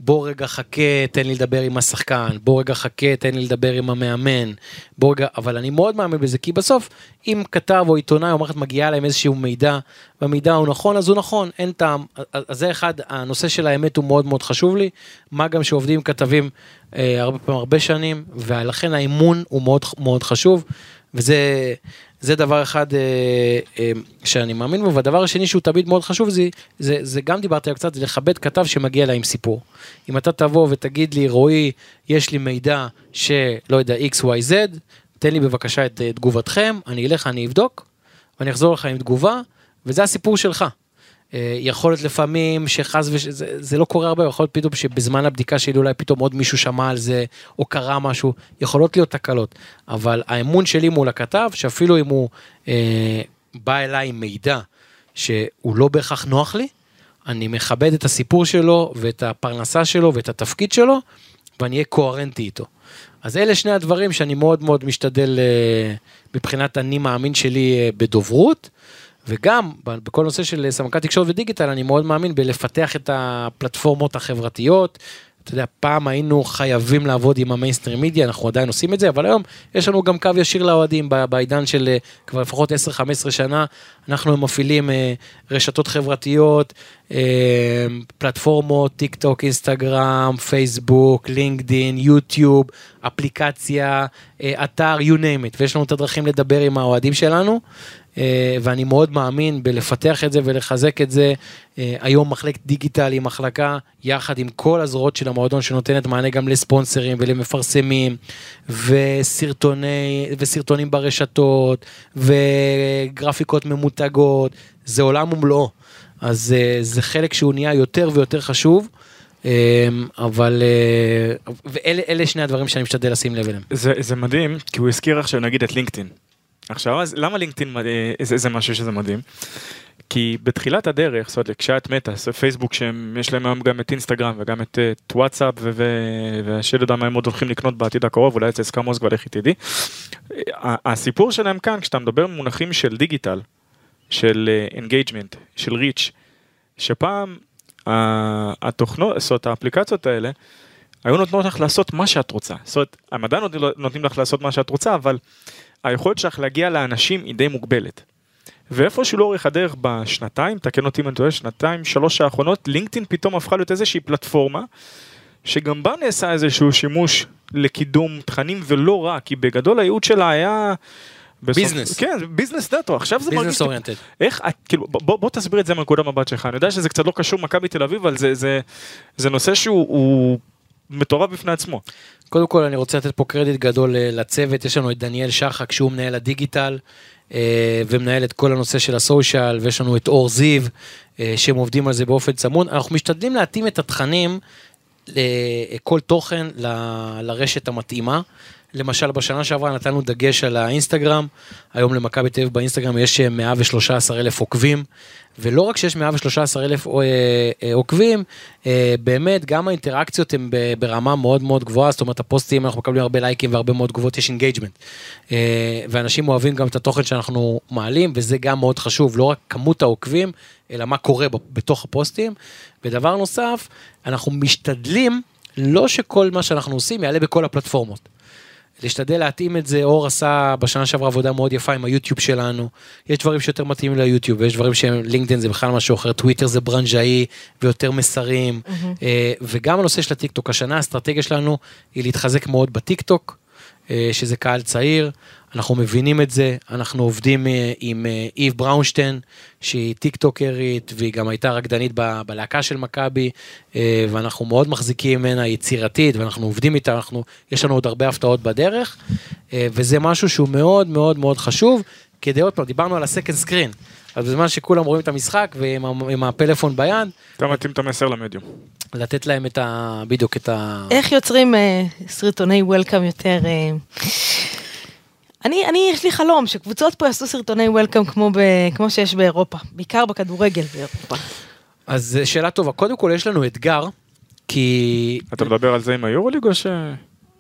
בוא רגע חכה, תן לי לדבר עם השחקן, בוא רגע חכה, תן לי לדבר עם המאמן, בוא רגע, אבל אני מאוד מאמין בזה, כי בסוף, אם כתב או עיתונאי או מערכת מגיעה להם איזשהו מידע, והמידע הוא נכון, אז הוא נכון, אין טעם. אז זה אחד, הנושא של האמת הוא מאוד מאוד חשוב לי, מה גם שעובדים כתבים אה, הרבה פעמים, הרבה שנים, ולכן האמון הוא מאוד מאוד חשוב, וזה זה דבר אחד אה, אה, שאני מאמין בו, והדבר השני שהוא תמיד מאוד חשוב זה, זה, זה גם דיברתי עליו קצת, זה לכבד כתב שמגיע אליי עם סיפור. אם אתה תבוא ותגיד לי, רועי, יש לי מידע שלא יודע, XYZ, תן לי בבקשה את אה, תגובתכם, אני אלך, אני אבדוק, ואני אחזור לך עם תגובה, וזה הסיפור שלך. אה, יכול להיות לפעמים שחס וש... זה, זה לא קורה הרבה, יכול להיות פתאום שבזמן הבדיקה שלי אולי פתאום עוד מישהו שמע על זה, או קרה משהו, יכולות להיות תקלות. אבל האמון שלי מול הכתב, שאפילו אם הוא אה, בא אליי עם מידע שהוא לא בהכרח נוח לי, אני מכבד את הסיפור שלו, ואת הפרנסה שלו, ואת התפקיד שלו, ואני אהיה קוהרנטי איתו. אז אלה שני הדברים שאני מאוד מאוד משתדל אה, מבחינת אני מאמין שלי אה, בדוברות. וגם בכל נושא של סמנכ"ל תקשורת ודיגיטל אני מאוד מאמין בלפתח את הפלטפורמות החברתיות. אתה יודע, פעם היינו חייבים לעבוד עם ה mainstream media, אנחנו עדיין עושים את זה, אבל היום יש לנו גם קו ישיר לאוהדים בעידן של אה, כבר לפחות 10-15 שנה, אנחנו מפעילים אה, רשתות חברתיות, אה, פלטפורמות, טיק טוק, אינסטגרם, פייסבוק, לינקדין, יוטיוב, אפליקציה, אתר, you name it, ויש לנו את הדרכים לדבר עם האוהדים שלנו. אה, ואני מאוד מאמין בלפתח את זה ולחזק את זה. אה, היום מחלקת דיגיטל היא מחלקה יחד עם כל הזרועות של המועדון שנותנת מענה גם לספונסרים ולמפרסמים וסרטוני, וסרטונים ברשתות וגרפיקות ממותגות, זה עולם ומלואו. אז אה, זה חלק שהוא נהיה יותר ויותר חשוב. אבל ואלה שני הדברים שאני משתדל לשים לב אליהם. זה, זה מדהים כי הוא הזכיר עכשיו נגיד את לינקדאין עכשיו אז למה לינקדאין אה, זה, זה משהו שזה מדהים? כי בתחילת הדרך, זאת אומרת כשהיה את מטא, פייסבוק שיש להם היום גם את אינסטגרם וגם את, אה, את וואטסאפ ושלא יודע מה הם עוד הולכים לקנות בעתיד הקרוב, אולי אצל איקס מאסק כבר לכי תדעי. הסיפור שלהם כאן, כשאתה מדבר במונחים של דיגיטל, של engagement, אה, של reach, שפעם התוכנות, זאת אומרת האפליקציות האלה, היו נותנות לך לעשות מה שאת רוצה. זאת אומרת, הם עדיין נותנים לך לעשות מה שאת רוצה, אבל היכולת שלך להגיע לאנשים היא די מוגבלת. ואיפשהו לאורך הדרך בשנתיים, תקן אותי אם אני טועה, שנתיים, שלוש האחרונות, לינקדאין פתאום הפכה להיות איזושהי פלטפורמה, שגם בה נעשה איזשהו שימוש לקידום תכנים ולא רק, כי בגדול הייעוד שלה היה... business. כן, business נטו, עכשיו זה מרגיש... business oriented. איך, כאילו, בוא, בוא תסביר את זה מנקודת מבט שלך, אני יודע שזה קצת לא קשור מכבי תל אביב, אבל זה, זה, זה נושא שהוא מטורף בפני עצמו. קודם כל אני רוצה לתת פה קרדיט גדול אה, לצוות, יש לנו את דניאל שחק שהוא מנהל הדיגיטל אה, ומנהל את כל הנושא של הסושיאל, ויש לנו את אור זיו אה, שהם עובדים על זה באופן צמוד. אנחנו משתדלים להתאים את התכנים, כל תוכן לרשת המתאימה. למשל בשנה שעברה נתנו דגש על האינסטגרם, היום למכבי תל אביב באינסטגרם יש 113 אלף עוקבים, ולא רק שיש 113 אלף אה, אה, עוקבים, אה, באמת גם האינטראקציות הן ברמה מאוד מאוד גבוהה, זאת אומרת הפוסטים אנחנו מקבלים הרבה לייקים והרבה מאוד תגובות, יש engagement. ואנשים אוהבים גם את התוכן שאנחנו מעלים, וזה גם מאוד חשוב, לא רק כמות העוקבים, אלא מה קורה בתוך הפוסטים. ודבר נוסף, אנחנו משתדלים לא שכל מה שאנחנו עושים יעלה בכל הפלטפורמות. להשתדל להתאים את זה, אור עשה בשנה שעברה עבודה מאוד יפה עם היוטיוב שלנו. יש דברים שיותר מתאימים ליוטיוב, ויש דברים שהם, לינקדאין זה בכלל משהו אחר, טוויטר זה ברנז'אי ויותר מסרים. Mm-hmm. וגם הנושא של הטיקטוק, השנה האסטרטגיה שלנו היא להתחזק מאוד בטיקטוק, שזה קהל צעיר. אנחנו מבינים את זה, אנחנו עובדים אה, עם אה, איב בראונשטיין, שהיא טיקטוקרית, והיא גם הייתה רקדנית בלהקה של מכבי, אה, ואנחנו מאוד מחזיקים ממנה יצירתית, ואנחנו עובדים איתה, אנחנו, יש לנו עוד הרבה הפתעות בדרך, וזה משהו שהוא מאוד מאוד מאוד חשוב, כדי עוד פעם, דיברנו על הסקנד סקרין. אז בזמן שכולם רואים את המשחק ועם הפלאפון ביד. אתה מתאים את המסר למדיום. לתת להם את ה... בדיוק את ה... איך יוצרים סרטוני וולקאם יותר... אני, אני, יש לי חלום שקבוצות פה יעשו סרטוני וולקאם כמו, ב, כמו שיש באירופה, בעיקר בכדורגל באירופה. אז אה, שאלה טובה, קודם כל יש לנו אתגר, כי... אתה מדבר על זה עם היורוליג או ש...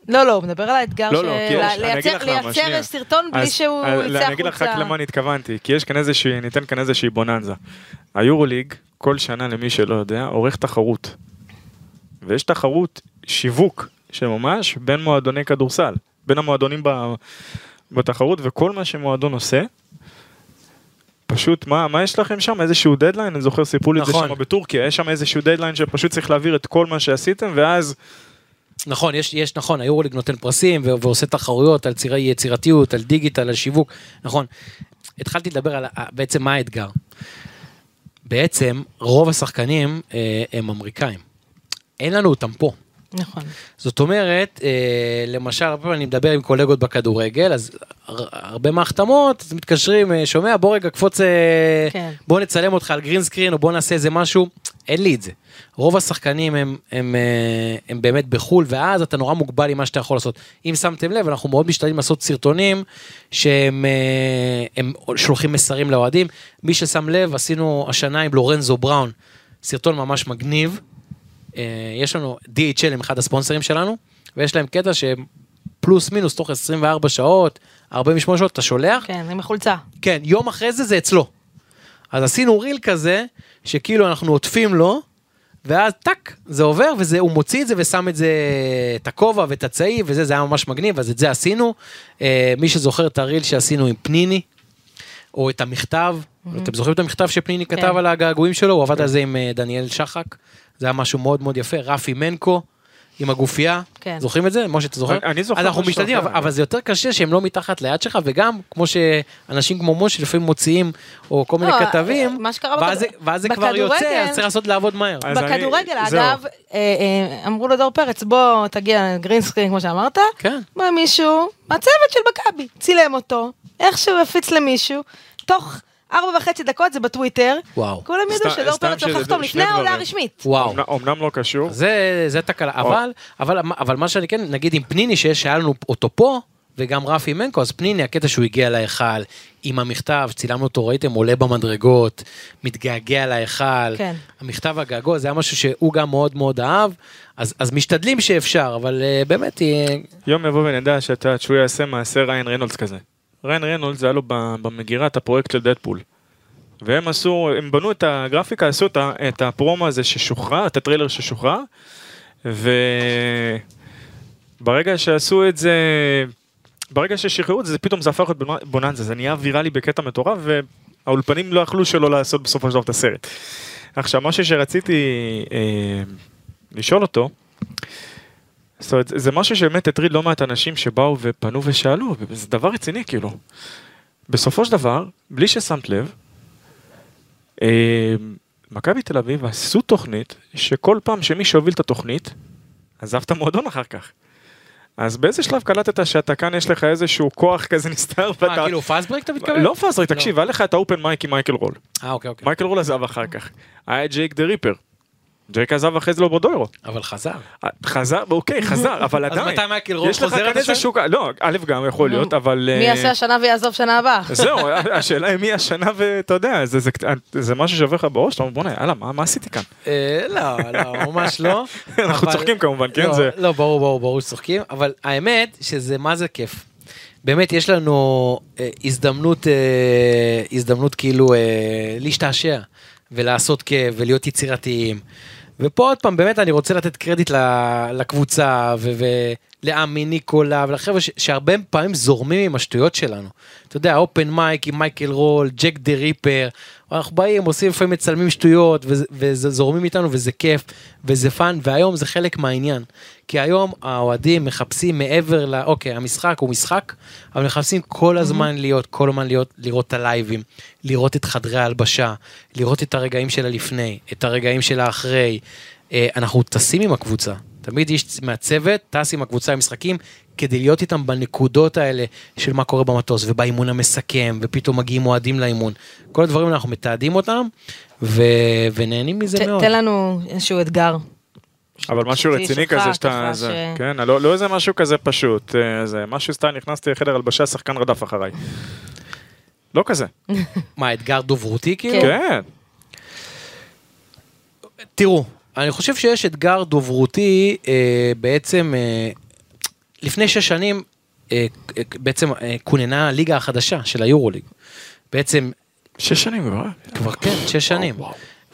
לא, לא, הוא מדבר על האתגר לא, לא, של לייצר, לייצר סרטון בלי שהוא יצא החוצה. אני אגיד לך רק למה אני התכוונתי, כי יש כאן איזושהי, ניתן כאן איזושהי בוננזה. היורוליג, כל שנה, למי שלא יודע, עורך תחרות. ויש תחרות שיווק שממש בין מועדוני כדורסל, בין המועדונים ב- בתחרות, וכל מה שמועדון עושה, פשוט, מה, מה יש לכם שם? איזשהו דדליין? אני זוכר, סיפרו לי את זה נכון. שם בטורקיה, יש שם איזשהו דדליין שפשוט צריך להעביר את כל מה שעשיתם, ואז... נכון, יש, יש, נכון, היורוליג נותן פרסים ועושה תחרויות על צירי יצירתיות, על דיגיטל, על שיווק, נכון. התחלתי לדבר על ה- בעצם מה האתגר. בעצם רוב השחקנים אה, הם אמריקאים. אין לנו אותם פה. נכון. זאת אומרת, אה, למשל, הרבה פעמים אני מדבר עם קולגות בכדורגל, אז הר- הרבה מההחתמות, אז מתקשרים, אה, שומע, בוא רגע קפוץ, אה, כן. בוא נצלם אותך על גרין סקרין, או בוא נעשה איזה משהו, אין לי את זה. רוב השחקנים הם, הם, אה, הם באמת בחו"ל, ואז אתה נורא מוגבל עם מה שאתה יכול לעשות. אם שמתם לב, אנחנו מאוד משתדלים לעשות סרטונים שהם הם שולחים מסרים לאוהדים. מי ששם לב, עשינו השנה עם לורנזו בראון, סרטון ממש מגניב. אה, יש לנו DHL הם אחד הספונסרים שלנו, ויש להם קטע שהם פלוס מינוס תוך 24 שעות, 48 שעות, אתה שולח, כן, עם החולצה. כן, יום אחרי זה זה אצלו. אז עשינו ריל כזה, שכאילו אנחנו עוטפים לו, ואז טאק, זה עובר, והוא מוציא את זה ושם את זה, את הכובע ואת הצעיף וזה, זה היה ממש מגניב, אז את זה עשינו. אה, מי שזוכר את הריל שעשינו עם פניני, או את המכתב, אתם זוכרים את המכתב שפניני כתב כן. על הגעגועים שלו? הוא עבד על זה עם אה, דניאל שחק, זה היה משהו מאוד מאוד יפה, רפי מנקו. עם הגופייה, כן. זוכרים את זה? משה, אתה זוכר? אני- אני זוכר אז אנחנו משתדלים. אבל, אבל זה יותר קשה שהם לא מתחת ליד שלך, וגם כמו שאנשים כמו משה לפעמים מוציאים, או כל מיני לא, כתבים, מה שקרה ואז, בכדור- ואז זה כבר יוצא, אז צריך לעשות לעבוד מהר. אני- בכדורגל, זהו. אגב, אה, אה, אמרו לדור פרץ, בוא תגיע לגרינסקרין, כמו שאמרת. כן. בא מישהו מהצוות של מכבי, צילם אותו, איכשהו הפיץ למישהו, תוך ארבע וחצי דקות זה בטוויטר. וואו. כולם ידעו שדור פרץ הולך שזה לחתום לפני העולה. הרשמית. וואו. אומנם לא קשור, זה, זה תקלה, אבל, אבל, אבל מה שאני כן, נגיד עם פניני, שיש, שהיה לנו אותו פה, וגם רפי מנקו, אז פניני, הקטע שהוא הגיע להיכל, עם המכתב, צילמנו אותו, ראיתם, עולה במדרגות, מתגעגע להיכל, כן. המכתב הגעגוע, זה היה משהו שהוא גם מאוד מאוד אהב, אז, אז משתדלים שאפשר, אבל uh, באמת, אה, יום יבוא ונדע שאתה, שהוא יעשה מעשה ריין רנולדס כזה. ריין רנולדס היה לו במגירה את הפרויקט של דדפול. והם עשו, הם בנו את הגרפיקה, עשו את, הפרומו הזה ששוחרר, את הטריילר ששוחרר, וברגע שעשו את זה, ברגע ששחררו את זה, פתאום זה הפך להיות בונ- בוננזה, זה נהיה ויראלי בקטע מטורף, והאולפנים לא יכלו שלא לעשות בסופו של דבר את הסרט. עכשיו, משהו שרציתי אה, לשאול אותו, זאת אומרת, זה משהו שבאמת הטריד לא מעט אנשים שבאו ופנו ושאלו, וזה דבר רציני כאילו. בסופו של דבר, בלי ששמת לב, אה, מכבי תל אביב עשו תוכנית שכל פעם שמי שהוביל את התוכנית, עזב את המועדון אחר כך. אז באיזה שלב קלטת שאתה כאן יש לך איזשהו כוח כזה נסתר מה, ואתה... כאילו פאסברק אתה מתכוון? לא פאסרי, תקשיב, היה לך את האופן מייק עם מייקל רול. אה, אוקיי, אוקיי. מייקל רול עזב אחר כך. היה ג'ייק דה ריפר. ג'ייק עזב אחרי זה לברודוירו. אבל חזר. חזר, אוקיי, חזר, אבל אז עדיין. מתי מייקל לך חוזר, איזה שואל? שוק, לא, א' גם יכול להיות, אבל... מי אה, יעשה השנה ויעזוב שנה הבאה? זהו, השאלה היא מי השנה ואתה יודע, זה- זה- זה משהו שעובר לך בראש, אתה אומר בוא'נה, יאללה, מה עשיתי כאן? אה, לא, לא, ממש לא. אנחנו צוחקים כמובן, כן? לא, זה... לא, ברור, ברור, ברור שצוחקים, אבל האמת שזה מה זה כיף. באמת, יש לנו אה, הזדמנות, הזדמנות כאילו להשתעשע ולעשות כיף ולהיות יצירתיים. ופה עוד פעם, באמת אני רוצה לתת קרדיט לקבוצה ולעמי ניקולה ולחבר'ה שהרבה פעמים זורמים עם השטויות שלנו. אתה יודע, open mic עם מייקל רול, Jake the Ripper, אנחנו באים, עושים לפעמים מצלמים שטויות וזורמים איתנו וזה כיף וזה fun, והיום זה חלק מהעניין. כי היום האוהדים מחפשים מעבר ל... אוקיי, המשחק הוא משחק, אבל מחפשים כל הזמן להיות, כל הזמן להיות, לראות את הלייבים, לראות את חדרי ההלבשה, לראות את הרגעים של הלפני, את הרגעים של האחרי. אה, אנחנו טסים עם הקבוצה. תמיד איש מהצוות טס עם הקבוצה למשחקים כדי להיות איתם בנקודות האלה של מה קורה במטוס ובאימון המסכם ופתאום מגיעים אוהדים לאימון. כל הדברים האלה אנחנו מתעדים אותם ו... ונהנים מזה ת- מאוד. תן לנו איזשהו אתגר. אבל משהו רציני כזה שאתה... ש- כן, לא לא איזה משהו כזה פשוט, אה, זה משהו סתם נכנסתי לחדר הלבשה, שחקן רדף אחריי. לא כזה. מה, אתגר דוברותי כאילו? כן. כן. תראו, אני חושב שיש אתגר דוברותי אה, בעצם אה, לפני שש שנים אה, אה, בעצם אה, כוננה הליגה החדשה של היורוליג. בעצם שש שנים כבר. כבר כן, שש שנים.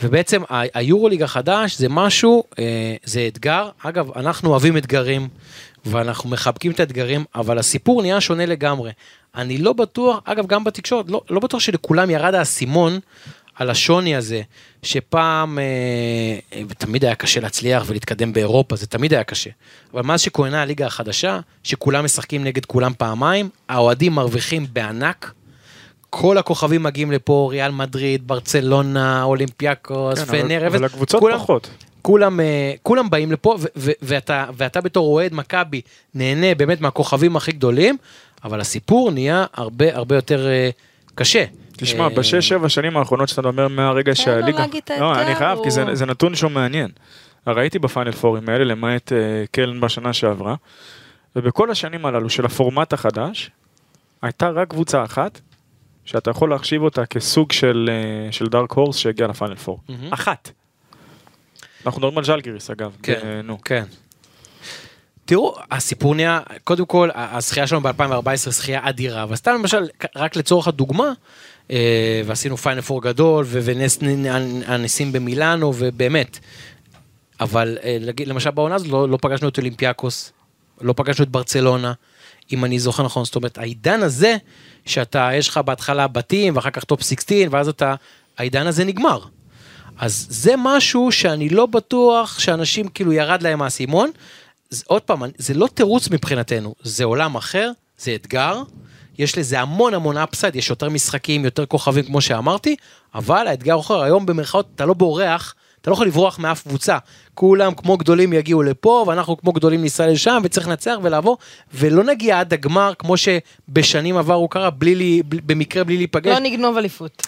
ובעצם היורוליג החדש זה משהו, אה, זה אתגר. אגב, אנחנו אוהבים אתגרים, ואנחנו מחבקים את האתגרים, אבל הסיפור נהיה שונה לגמרי. אני לא בטוח, אגב, גם בתקשורת, לא, לא בטוח שלכולם ירד האסימון על השוני הזה, שפעם, אה, תמיד היה קשה להצליח ולהתקדם באירופה, זה תמיד היה קשה. אבל מאז שכוננה הליגה החדשה, שכולם משחקים נגד כולם פעמיים, האוהדים מרוויחים בענק. כל הכוכבים מגיעים לפה, ריאל מדריד, ברצלונה, אולימפיאקוס, כן, אבל- פנר, אבל הקבוצות כולם- פחות. כולם, אה, כולם באים לפה, ו- ו- ואתה, ואתה בתור אוהד מכבי נהנה באמת מהכוכבים הכי גדולים, אבל הסיפור נהיה הרבה הרבה יותר אה, קשה. תשמע, אה, בשש, שבע שנים האחרונות שאתה אומר מהרגע תן לו שהליגה... להגיד את לא, אני חייב, כי זה- נתון שהוא מעניין. הרי הייתי בפיינל פורים האלה, למעט אה, קלן בשנה שעברה, ובכל השנים הללו של הפורמט החדש, הייתה רק קבוצה אחת, שאתה יכול להחשיב אותה כסוג של, אה, של דארק הורס שהגיע לפיינל פור. אחת. אנחנו מדברים על ז'לגיריס אגב. כן, אה, נו. כן. תראו, הסיפור נהיה, קודם כל, הזכייה שלנו ב-2014 זכייה אדירה, אבל סתם למשל, רק לצורך הדוגמה, אה, ועשינו פיינל פור גדול, ונס הניסים במילאנו, ובאמת. אבל אה, למשל בעונה הזאת לא, לא פגשנו את אולימפיאקוס, לא פגשנו את ברצלונה, אם אני זוכר נכון, זאת אומרת, העידן הזה, שאתה, יש לך בהתחלה בתים, ואחר כך טופ 16, ואז אתה, העידן הזה נגמר. אז זה משהו שאני לא בטוח שאנשים כאילו ירד להם האסימון. עוד פעם, זה לא תירוץ מבחינתנו, זה עולם אחר, זה אתגר, יש לזה המון המון אפסייד, יש יותר משחקים, יותר כוכבים כמו שאמרתי, אבל האתגר אחר, היום במרכאות אתה לא בורח, אתה לא יכול לברוח מאף קבוצה. כולם כמו גדולים יגיעו לפה, ואנחנו כמו גדולים ניסע לשם, וצריך לנצח ולעבור, ולא נגיע עד הגמר כמו שבשנים עברו קרה, בלי, לי- בלי, במקרה בלי להיפגש. לא נגנוב אליפות.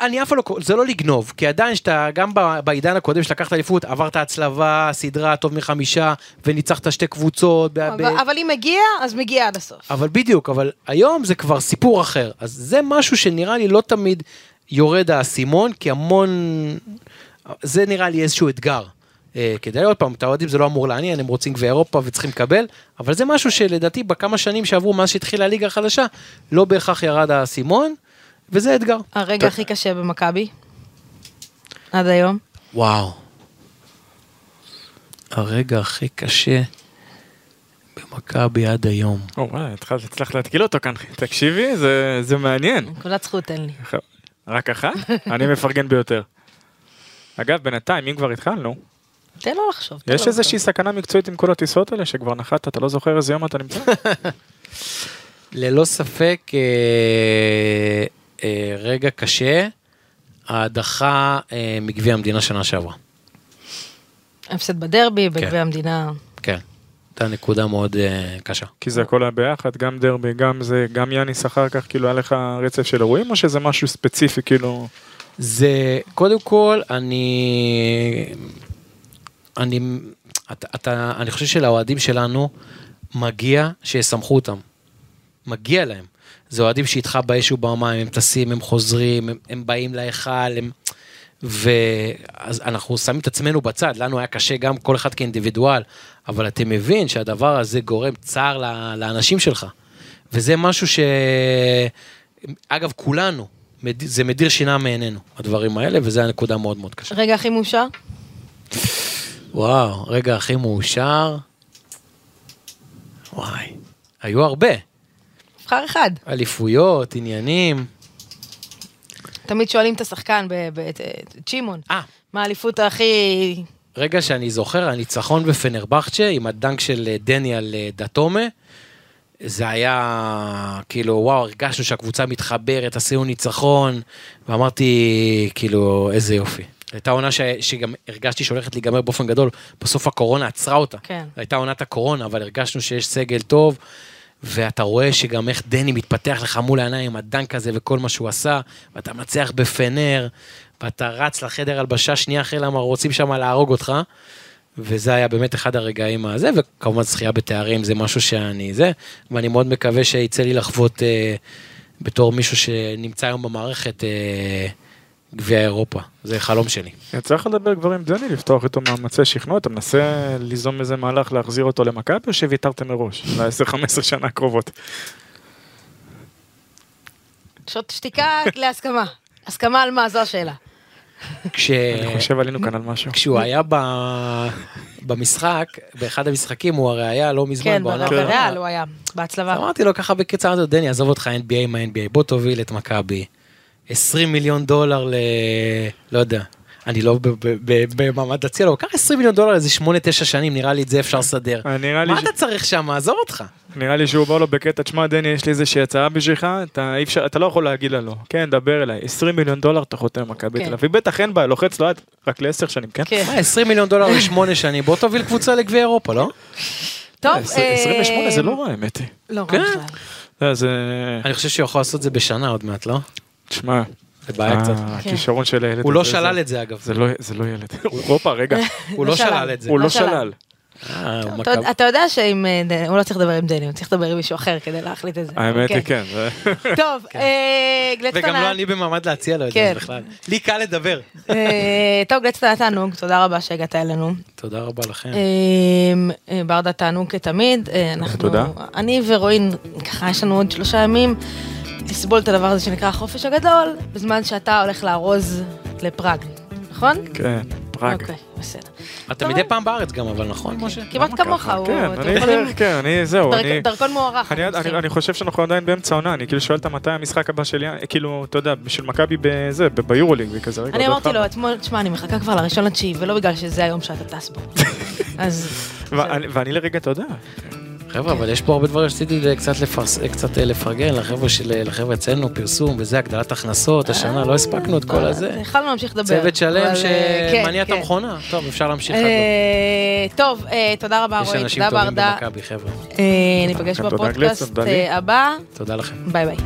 אני אף פעם לא, זה לא לגנוב, כי עדיין שאתה, גם ב- בעידן הקודם שלקחת אליפות, עברת הצלבה, סדרה טוב מחמישה, וניצחת שתי קבוצות. ב- ב- אבל אבל אם מגיע, אז מגיע עד הסוף. אבל בדיוק, אבל היום זה כבר סיפור אחר. אז זה משהו שנראה לי לא תמיד יורד האסימון, כי המון... זה נראה לי איזשהו אתגר. אה, כדי עוד פעם, את האוהדים זה לא אמור לעניין, הם רוצים גביע אירופה וצריכים לקבל, אבל זה משהו שלדעתי בכמה שנים שעברו מאז שהתחילה הליגה החדשה, לא בהכרח ירד האסימון, וזה אתגר. הרגע הכי קשה במכבי? עד היום? וואו. הרגע הכי קשה במכבי עד היום. או, וואי, התחלת, הצלחת להתקיל אותו כאן. תקשיבי, זה, זה מעניין. נקודת זכות תן לי. רק אחת? אני מפרגן ביותר. אגב, בינתיים, אם כבר התחלנו, תן לו לחשוב. יש איזושהי. סכנה מקצועית עם כל הטיסות האלה, שכבר נחת, אתה לא זוכר איזה יום אתה נמצא? ללא ספק אה, אה, רגע קשה, ההדחה אה, מגביע המדינה שנה שעברה. הפסד בדרבי, בגביע המדינה. כן. הייתה נקודה מאוד אה, קשה. כי זה הכל היה ביחד, גם דרבי, גם זה, גם יאניס אחר כך, כאילו היה לך רצף של אירועים, או שזה משהו ספציפי, כאילו... זה, קודם כל, אני... אני... אתה, אתה, אני חושב שלאוהדים שלנו מגיע שיסמכו אותם. מגיע להם. זה אוהדים שאיתך באש ובמים, הם טסים, הם חוזרים, הם, הם באים להיכל, הם... ואז אנחנו שמים את עצמנו בצד, לנו היה קשה גם כל אחד כאינדיבידואל, אבל אתה מבין שהדבר הזה גורם צער לאנשים שלך. וזה משהו ש... אגב, כולנו, זה מדיר שינה מעינינו, הדברים האלה, וזו הנקודה מאוד מאוד קשה. רגע הכי מאושר? וואו, רגע הכי מאושר. וואי, היו הרבה. נבחר אחד. אליפויות, עניינים. תמיד שואלים את השחקן, את- שמעון, אה, מה האליפות הכי... רגע שאני זוכר, הניצחון בפנרבכצ'ה עם הדנק של אה, דני על אה, דתומה. זה היה כאילו וואו הרגשנו שהקבוצה מתחברת עשינו ניצחון ואמרתי כאילו איזה יופי. הייתה עונה ש... שגם הרגשתי שהולכת להיגמר באופן גדול בסוף הקורונה עצרה אותה. כן. הייתה עונת הקורונה אבל הרגשנו שיש סגל טוב ואתה רואה שגם איך דני מתפתח לך מול העיניים הדנק הזה וכל מה שהוא עשה ואתה מצליח בפנר ואתה רץ לחדר הלבשה שנייה אחרי למה רוצים שם להרוג אותך. וזה היה באמת אחד הרגעים הזה, וכמובן זכייה בתארים זה משהו שאני זה, ואני מאוד מקווה שיצא לי לחוות אה, בתור מישהו שנמצא היום במערכת אה, גביע אירופה, זה חלום שלי. יצא לך לדבר כבר עם דני, לפתוח איתו מאמצי שכנוע, אתה מנסה ליזום איזה מהלך להחזיר אותו למכבי, או שוויתרתם מראש, ל-10-15 שנה הקרובות? שוט שתיקה להסכמה. הסכמה על מה? זו השאלה. כש... אני חושב עלינו כאן על משהו. כשהוא היה ב... במשחק, באחד המשחקים הוא הרי היה לא מזמן כן, בעונה בריאל האחרונה. הוא היה, בהצלבה. אמרתי לו ככה לו, דני עזוב אותך NBA מה NBA, בוא תוביל את מכבי. 20 מיליון דולר ל... לא יודע. אני לא ב- ב- ב- במעמד הציע לו, קח 20 מיליון דולר איזה 8-9 שנים, נראה לי את זה אפשר לסדר. אה, מה ש- אתה צריך שם, עזוב אותך. נראה לי שהוא בא לו בקטע, תשמע דני, יש לי איזושהי הצעה בשבילך, אתה אי אפשר- אתה לא יכול להגיד לה לא. כן, דבר אליי, 20 מיליון דולר אתה חותם מכבי כן. תל אביב, בטח אין בעיה, לוחץ לו יד, רק לעשר שנים, כן? כן. מה, 20 מיליון דולר לשמונה שנים, בוא תוביל קבוצה לגביע אירופה, לא? טוב, אה, 28 אה, זה לא רע, האמת היא. לא רע כן. בכלל. אה. אני חושב שהוא יכול לעשות את זה בשנה עוד מעט, לא? תשמע, זה בעיה קצת. הכישרון של הילד הוא לא שלל זה- את זה אגב. זה לא- זה לא ילד. הופה, רגע, הוא לא שלל את זה. הוא לא לא שלל. אה, אתה- יודע שאם, אה, הוא לא צריך לדבר עם דני, הוא צריך לדבר עם מישהו אחר כדי להחליט את זה. האמת היא כן. כן. טוב, אה, גלדסטון וגם לא אני במעמד להציע לו את כן. זה בכלל. לי קל לדבר. אה, טוב, גלדסטון היה תענוג, תודה רבה שהגעת אלינו. תודה רבה לכם. אה, אה, ברדה תענוג כתמיד, אה, אנחנו, תודה. אני ורועין, ככה יש לנו עוד שלושה ימים לסבול את הדבר הזה שנקרא החופש הגדול, בזמן שאתה הולך לארוז לפראג, נכון? כן, פראג. אוקיי, בסדר. אתה מדי פעם בארץ גם, אבל נכון, משה? כמעט כמוך, הוא, כן, אני כן, אני, זהו, אני... דרכון מוארך. אני, חושב שאנחנו עדיין באמצע העונה, אני כאילו שואל אותה מתי המשחק הבא שלי, כאילו, אתה יודע, בשביל מכבי בזה, ב- ביורוליג וכזה, רגע, אני אמרתי. לו אתמול, תשמע, אני מחכה כבר לראשון לתשיעי, ולא בגלל שזה היום שאתה טס בו. אז... ואני לרגע, אתה יודע, חבר'ה, אבל יש פה הרבה דברים שרציתי קצת לפרס- קצת אה, לפרגן לחבר'ה של- לחבר'ה אצלנו, פרסום וזה, הגדלת הכנסות, השנה לא הספקנו את כל הזה. יכלנו להמשיך לדבר. צוות שלם אה, כן, שמניע את כן. המכונה. טוב, אפשר להמשיך. אה, טוב, אה, תודה רבה יש רועי, אנשים תודה טובים. במכבי, חבר'ה. אה, ניפגש תודה, בפודקאסט. אה, הבא, תודה לכם. ביי ביי.